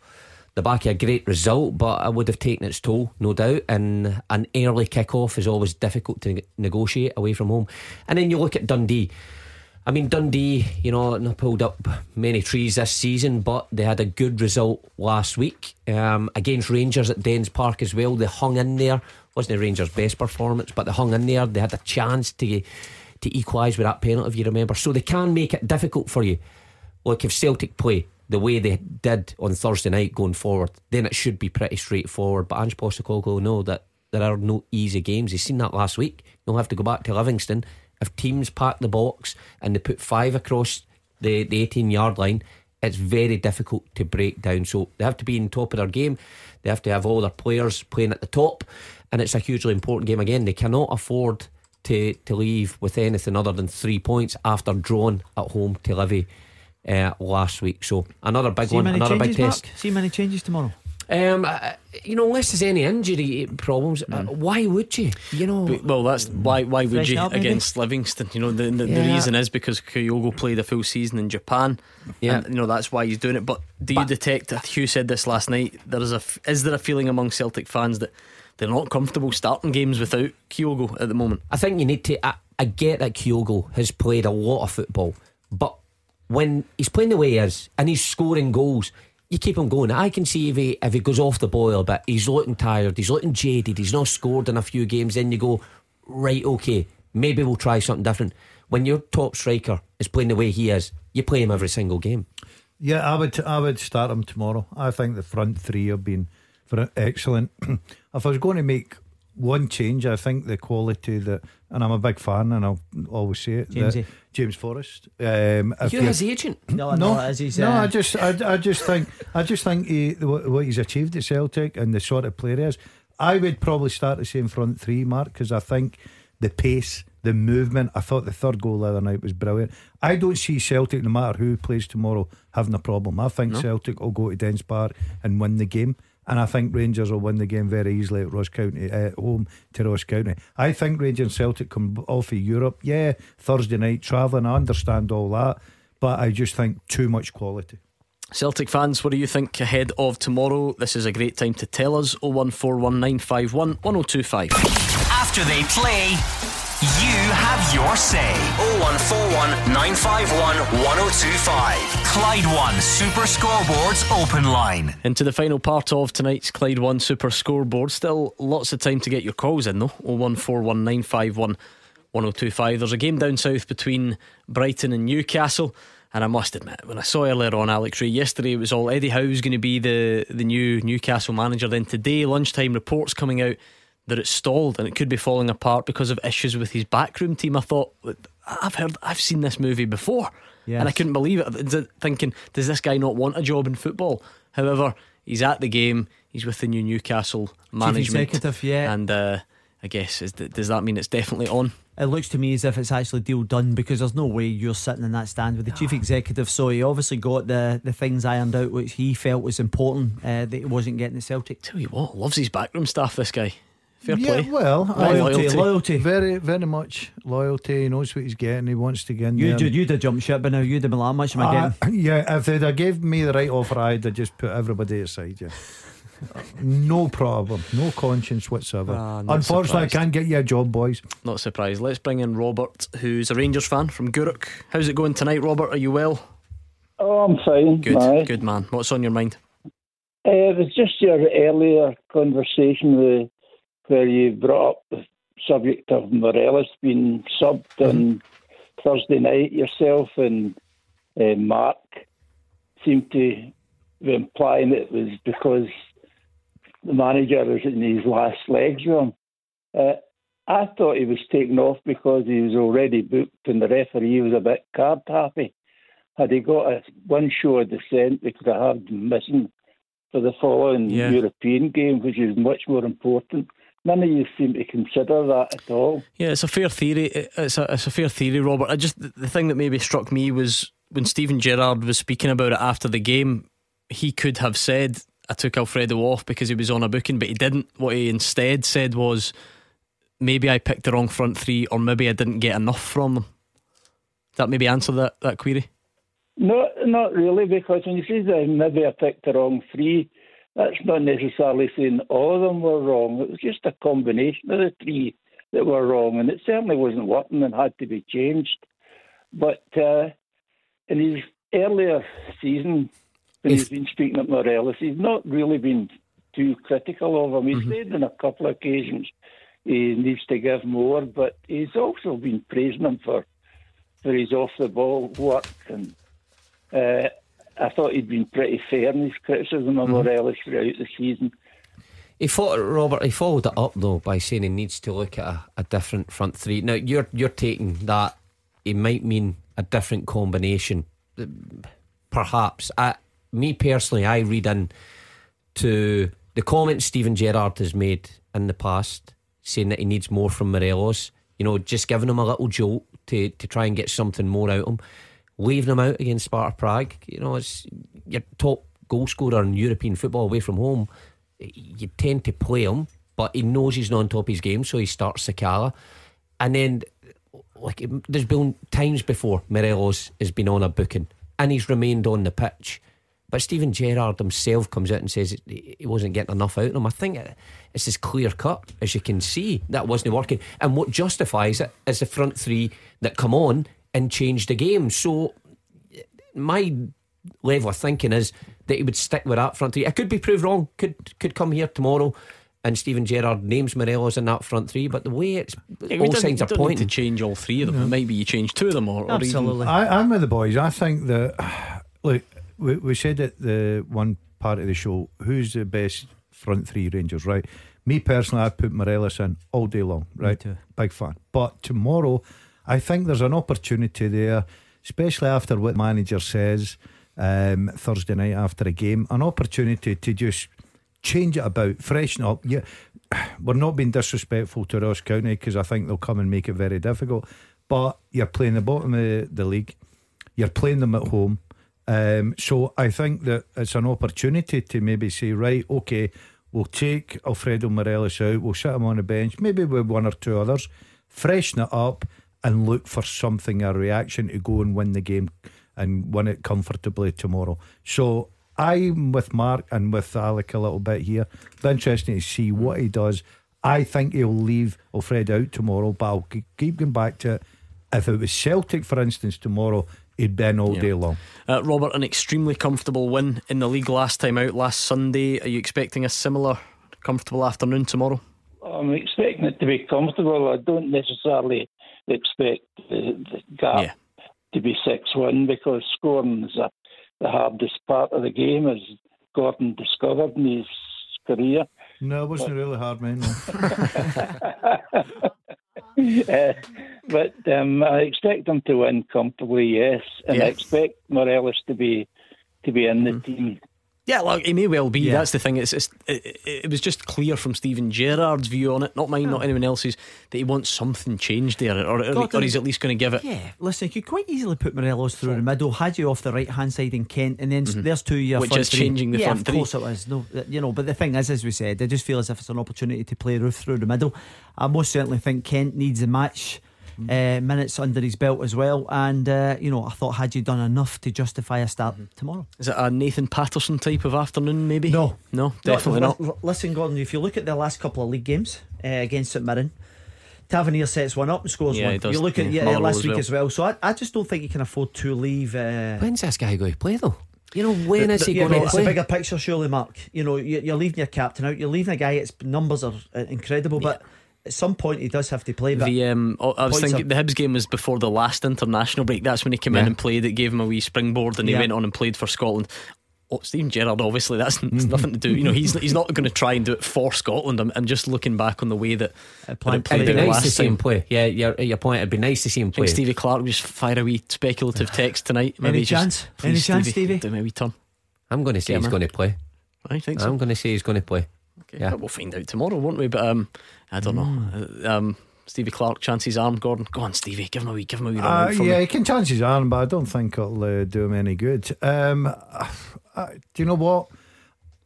the back of a great result, but I would have taken its toll, no doubt. And an early kick-off is always difficult to negotiate away from home. And then you look at Dundee. I mean, Dundee, you know, not pulled up many trees this season, but they had a good result last week um, against Rangers at Dens Park as well. They hung in there. Wasn't the Rangers' best performance, but they hung in there. They had a chance to to equalise with that penalty, if you remember. So they can make it difficult for you. Look, if Celtic play the way they did on Thursday night going forward, then it should be pretty straightforward. But Ange Postecoglou know that there are no easy games. He's seen that last week. You'll have to go back to Livingston. If teams pack the box and they put five across the, the 18 yard line, it's very difficult to break down. So they have to be in top of their game. They have to have all their players playing at the top. And it's a hugely important game again. They cannot afford to, to leave with anything other than three points after drawing at home to Livy uh, last week. So another big See one, another changes, big test. Mark? See many changes tomorrow. Um, uh, you know, unless there's any injury problems, uh, why would you? You know, But- well, that's why. Why would you up, maybe? against Livingston? You know, the the, the reason is because Kyogo played a full season in Japan. Yeah. and, you know that's why he's doing it. But do you detect? Hugh said this last night. There is a. f- Is there a feeling among Celtic fans that they're not comfortable starting games without Kyogo at the moment? I think you need to. I, I get that Kyogo has played a lot of football, but when he's playing the way he is and he's scoring goals, you keep him going. I can see if he if he goes off the boil a bit, he's looking tired, he's looking jaded, he's not scored in a few games. Then you go, right, okay, maybe we'll try something different. When your top striker is playing the way he is, you play him every single game. Yeah, I would I would start him tomorrow. I think the front three have been for excellent. if I was going to make one change, I think the quality that, and I'm a big fan, and I'll always say it. that Jamesy. James Forrest. Um, You're you- his agent. No, no, no, as he's, no. uh, I just, I, I just think, I just think he, what, what he's achieved at Celtic and the sort of player he is. I would probably start the same front three, Mark, because I think the pace, the movement. I thought the third goal the other night was brilliant. I don't see Celtic, no matter who plays tomorrow, having a problem. I think Celtic will go to Dens Park and win the game. And I think Rangers will win the game very easily at Ross County, uh, at home to Ross County. I think Rangers and Celtic come off of Europe. Yeah, Thursday night travelling. I understand all that, but I just think too much quality. Celtic fans, what do you think ahead of tomorrow? This is a great time to tell us 01419511025. After they play, you have your say. 0141 951 1025. Clyde One Super Scoreboards Open Line. Into the final part of tonight's Clyde One Super Scoreboard. Still lots of time to get your calls in though. 01419511025. There's a game down south between Brighton and Newcastle. And I must admit, when I saw earlier on Alex Rae yesterday, it was all Eddie Howe's going to be the, the new Newcastle manager. Then today, lunchtime reports coming out that it's stalled and it could be falling apart because of issues with his backroom team. I thought, I've heard, I've seen this movie before. Yes. And I couldn't believe it. Thinking, does this guy not want a job in football? However, he's at the game. He's with the new Newcastle management. executive, yeah. And uh, I guess is, does that mean it's definitely on? It looks to me as if it's actually deal done because there's no way you're sitting in that stand with the chief executive. So he obviously got the, the things ironed out which he felt was important uh, that he wasn't getting at Celtic. Tell you what, loves his backroom staff. This guy, fair yeah, play. well, I- Loyalty, loyalty. Very, very much loyalty. He knows what he's getting. He wants to get in You there. did, you'd have jumped ship, but now you'd have been like, how much am I Uh, getting? yeah, if they'd have gave me the right offer, I'd have just put everybody aside. Yeah, no problem, no conscience whatsoever. Ah, Unfortunately, surprised. I can't get you a job, boys. Not surprised. Let's bring in Robert, who's a Rangers fan from Gourock. How's it going tonight, Robert? Are you well? Oh, I'm fine. Good, aye. good man. What's on your mind? Uh, it was just your earlier conversation with, where you brought up the subject of Morelos being subbed on Thursday night. Yourself and uh, Mark seemed to be implying it was because the manager was in his last legs with him. Uh, I thought he was taken off because he was already booked and the referee was a bit card happy. Had he got a one show of dissent, they could have had him missing for the following Yeah. European game, which is much more important. None of you seem to consider that at all. Yeah, it's a fair theory. It's a, it's a fair theory, Robert. I just the thing that maybe struck me was when Steven Gerrard was speaking about it after the game. He could have said, I took Alfredo off because he was on a booking, but he didn't. What he instead said was maybe I picked the wrong front three, or maybe I didn't get enough from them. Does that maybe answer that, that query? No, not really, because when you say that maybe I picked the wrong three, that's not necessarily saying all of them were wrong. It was just a combination of the three that were wrong, and it certainly wasn't working and had to be changed. But uh, in his earlier season, when he's been speaking at Morelos, he's not really been too critical of him. He's said on a couple of occasions he needs to give more, but he's also been praising him for for his off the ball work and. Uh, I thought he'd been pretty fair in his criticism of mhm. Morelos throughout the season. He fought Robert. He followed it up though by saying he needs to look at a, a different front three. Now you're you're taking that it might mean a different combination, perhaps. I, me personally, I read in to the comments Steven Gerrard has made in the past, saying that he needs more from Morelos. You know, just giving him a little jolt to to try and get something more out of him leaving him out against Sparta Prague. You know, it's your top goal scorer in European football away from home. You tend to play him, but he knows he's not on top of his game, so he starts Sakala. And then, like, there's been times before Morelos has been on a booking and he's remained on the pitch. But Steven Gerrard himself comes out and says he wasn't getting enough out of him. I think it's as clear cut as you can see that wasn't working. And what justifies it is the front three that come on and change the game. So my level of thinking is that he would stick with that front three. I could be proved wrong. Could could come here tomorrow. And Steven Gerrard names Morelos in that front three, but the way it's Yeah, all we don't- signs are pointing to change all three of them. Maybe you change two of them, or, or even I, I'm with the boys. I think that, look, we, we said at the one part of the show, who's the best front three Rangers, right? Me personally, I'd put Morelos in all day long, right? too. Big fan. But tomorrow, I think there's an opportunity there, especially after what the manager says um, Thursday night after a game, an opportunity to just change it about, freshen up. Yeah, we're not being disrespectful to Ross County because I think they'll come and make it very difficult. But you're playing the bottom of the league, you're playing them at home. Um, so I think that it's an opportunity to maybe say, right, okay, we'll take Alfredo Morelos out, we'll sit him on the bench, maybe with one or two others, freshen it up, and look for something, a reaction to go and win the game and win it comfortably tomorrow. So I'm with Mark and with Alec a little bit here. Be interesting to see what he does. I think he'll leave Alfredo out tomorrow, but I'll keep going back to it. If it was Celtic, for instance, tomorrow, he'd been all Yeah. day long. Uh, Robert, an extremely comfortable win in the league last time out, last Sunday. Are you expecting a similar comfortable afternoon tomorrow? I'm expecting it to be comfortable. I don't necessarily expect the, the gap to be 6 1 because scoring is a, the hardest part of the game, as Gordon discovered in his career. No, it wasn't really hard, man. uh, but um, I expect them to win comfortably, yes, and I expect Morelos to be to be in the team. Yeah, look, it may well be. That's the thing. It's, it's it, it, was just clear from Steven Gerrard's view on it, not mine, not anyone else's, that he wants something changed there, or, or, God, or he's at least going to give it. Yeah, listen, you could quite easily put Morelos through the middle, Hagi off the right hand side in Kent, and then s there's two year Mm-hmm. Which is three. changing the yeah, front of three. course it is. No, you know, but the thing is, as we said, I just feel as if it's an opportunity to play Roofe through the middle. I most certainly think Kent needs a match. Mm-hmm. Uh, minutes under his belt as well, and uh, you know, I thought Hagi done enough to justify a start Mm-hmm. tomorrow? Is it a Nathan Patterson type of afternoon, maybe? No. No, definitely No, not. l- l- Listen, Gordon, if you look at the last couple of league games uh, against St Mirren, Tavernier sets one up and scores Yeah, one. does. You look at Yeah. yeah, Motherwell last as week well. as well. So I, I just don't think you can afford to leave. Uh, When's this guy going to play though? You know, when is he going but to it's play? a bigger picture, surely, Mark. You know, you- you're leaving your captain out. You're leaving a guy. Its numbers are uh, incredible, but at some point he does have to play. But The um, oh, I was thinking the Hibs game was before the last international break. That's when he came in and played. It gave him a wee springboard, and he Yeah. went on and played for Scotland. Oh, Steven Gerrard, obviously, that's that's nothing to do. You know, he's he's not going to try and do it for Scotland. I'm, I'm just looking back on the way that, it played It'd be nice to last see him play. Yeah, your, your point. It'd be nice to see him play. Stevie Clarke will just fire a wee speculative text tonight. Maybe Any just, chance? please, Any chance, Stevie? Do wee turn. I'm going to say Yeah, he's going to play. I think so. I'm going to say he's going to play. Yeah. we'll find out tomorrow, won't we? But um, I don't know. Uh, Um, Stevie Clarke, chances arm, Gordon. Go on, Stevie. Give him a wee, give him a wee Uh, yeah, me. he can chance his arm, but I don't think it'll uh, do him any good. Um, uh, do you know what?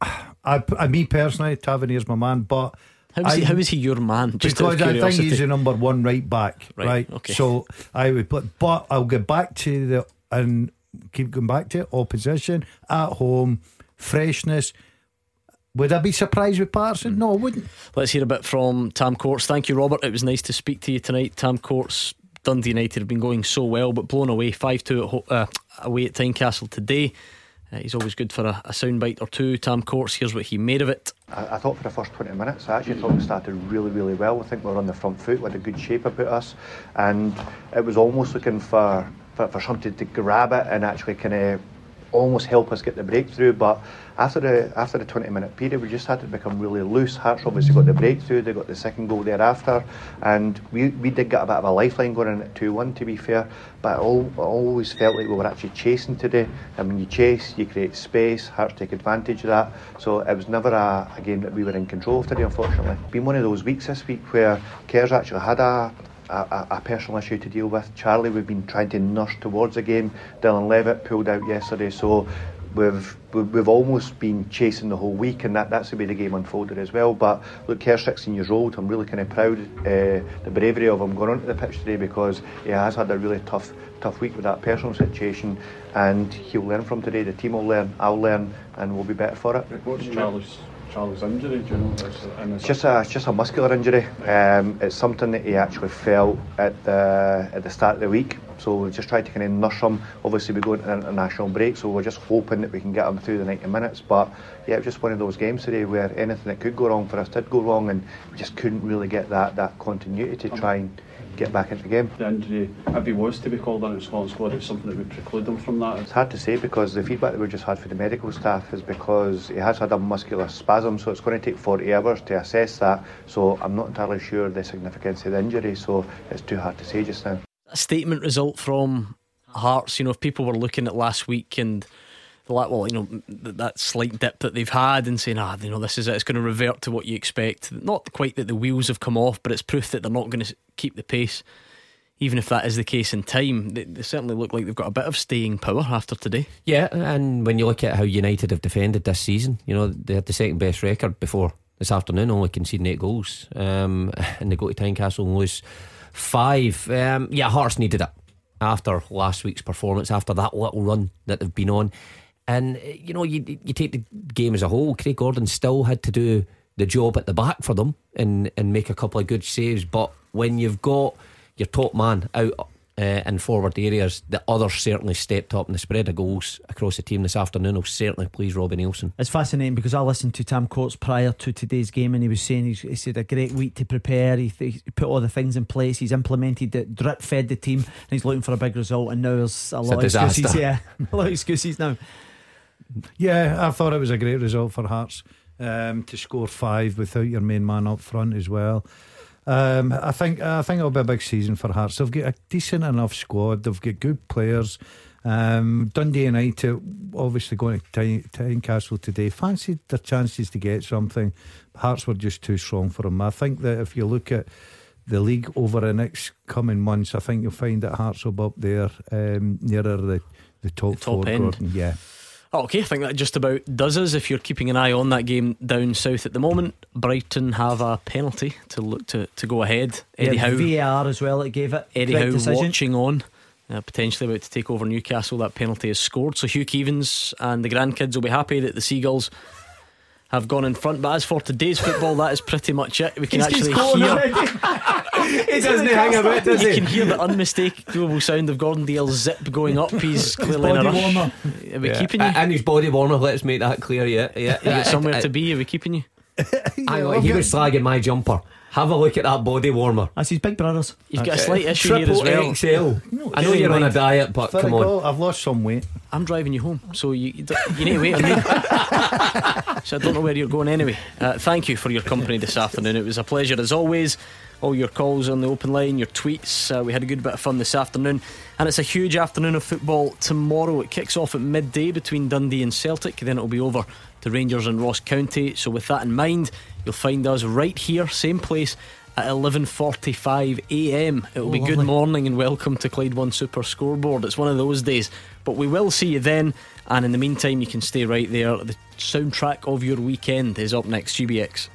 I, I, me personally, Tavernier's my man, but how is, he, how is he your man? Just because I think he's the number one right back, right? right? Okay. So I would, put, but I'll get back to the and keep going back to it, opposition at home, freshness. Would I be surprised with Patterson? No, I wouldn't. Let's hear a bit from Tam Courts. Thank you, Robert. It was nice to speak to you tonight. Tam Courts, Dundee United have been going so well, but blown away 5 2 uh, away at Tynecastle today. Uh, he's always good for a, a soundbite or two. Tam Courts, here's what he made of it. I, I, thought for the first 20 minutes, I actually thought we started really, really well. I think we were on the front foot with a good shape about us, and it was almost looking for, for, for something to grab it and actually kind of almost help us get the breakthrough. But after the after the 20 minute period, we just had to become really loose. Hearts obviously got the breakthrough, they got the second goal thereafter, and we, we did get a bit of a lifeline going in at 2 1 to be fair. But I, all, always felt like we were actually chasing today. And when you chase, you create space, Hearts take advantage of that. So it was never a, a game that we were in control of today, unfortunately. Been one of those weeks this week where Kerr's actually had a a, a, personal issue to deal with. Charlie, we've been trying to nurse towards a game. Dylan Levitt pulled out yesterday, so we've we've almost been chasing the whole week, and that, that's the way the game unfolded as well. But look, Kerr's 16 years old. I'm really kind of proud uh, the bravery of him going onto the pitch today because he has had a really tough tough week with that personal situation, and he'll learn from today. The team will learn, I'll learn, and we'll be better for it. What's Charlie's Charlie's injury? Do you know? It's just a it's just a muscular injury. Um, it's something that he actually felt at the at the start of the week. So we just tried to kind of nurse him. Obviously, we go into an international break, so we're just hoping that we can get him through the 90 minutes. But yeah, it was just one of those games today where anything that could go wrong for us did go wrong, and we just couldn't really get that that continuity to try and get back into the game. The injury, if he was to be called on the Scotland squad, it's something that would preclude him from that. It's hard to say because the feedback that we just had for the medical staff is because he has had a muscular spasm, so it's going to take 40 hours to assess that. So I'm not entirely sure the significance of the injury, so it's too hard to say just now. A statement result from Hearts, you know, if people were looking at last week and like, well, you know, that slight dip that they've had and saying, ah, you know, this is it, it's going to revert to what you expect. Not quite that the wheels have come off, but it's proof that they're not going to keep the pace. Even if that is the case in time, they, they certainly look like they've got a bit of staying power after today. Yeah, and when you look at how United have defended this season, you know, they had the second best record before this afternoon, only conceding eight goals. Um, and they go to Tynecastle and lose five. Um, yeah, Hearts needed it after last week's performance, after that little run that they've been on. And you know, you you take the game as a whole. Craig Gordon still had to do the job at the back for them and and make a couple of good saves. But when you've got your top man out uh, in forward areas, the others certainly stepped up, and the spread of goals across the team this afternoon will certainly please Robbie Neilson. It's fascinating because I listened to Tam Courts prior to today's game, and he was saying he said a great week to prepare. He, he, put all the things in place. He's implemented it, drip fed the team, and he's looking for a big result. And now there's a lot a of excuses. Yeah, a lot of excuses now. Yeah, I thought it was a great result for Hearts um, to score five without your main man up front as well. Um, I think I think it'll be a big season for Hearts. They've got a decent enough squad. They've got good players. Um, Dundee United obviously going to Tynecastle today. Fancied their chances to get something. Hearts were just too strong for them. I think that if you look at the league over the next coming months, I think you'll find that Hearts will be up there um, nearer the, the top, the top four. End. Gordon. Yeah. Oh, okay, I think that just about does us. If you're keeping an eye on that game down south at the moment, Brighton have a penalty to look to, to go ahead. Eddie yeah, Howe VAR as well. It gave it Eddie Howe decision. watching on. Uh, potentially about to take over Newcastle. That penalty is scored. So Hugh Keevins and the grandkids will be happy that the Seagulls have gone in front. But as for today's football, that is pretty much it. We can actually hear. he doesn't hang about, does you he? can hear the unmistakable sound of Gordon Dalziel's zip going up. He's clearly in a rush. Warmer. Are we yeah. keeping you? And his body warmer. Let's make that clear. Yeah, yeah. You got somewhere uh, to be. Are we keeping you? Hang on, he was slagging my jumper. Have a look at that body warmer. That's his big brothers. You've got a slight issue Triple here as well. XL. No, I know you're on a diet, but come on. I've lost some weight. I'm driving you home, so you you need to wait on me. so I don't know where you're going anyway. Uh, thank you for your company this afternoon. It was a pleasure as always. All your calls on the open line, your tweets. Uh, we had a good bit of fun this afternoon, and it's a huge afternoon of football tomorrow. It kicks off at midday between Dundee and Celtic. Then it'll be over to Rangers and Ross County. So with that in mind, you'll find us right here, same place at 11:45 a.m. It will Oh, be good morning and welcome to Clyde One Super Scoreboard. It's one of those days, but we will see you then. And in the meantime, you can stay right there. The soundtrack of your weekend is up next. GBX.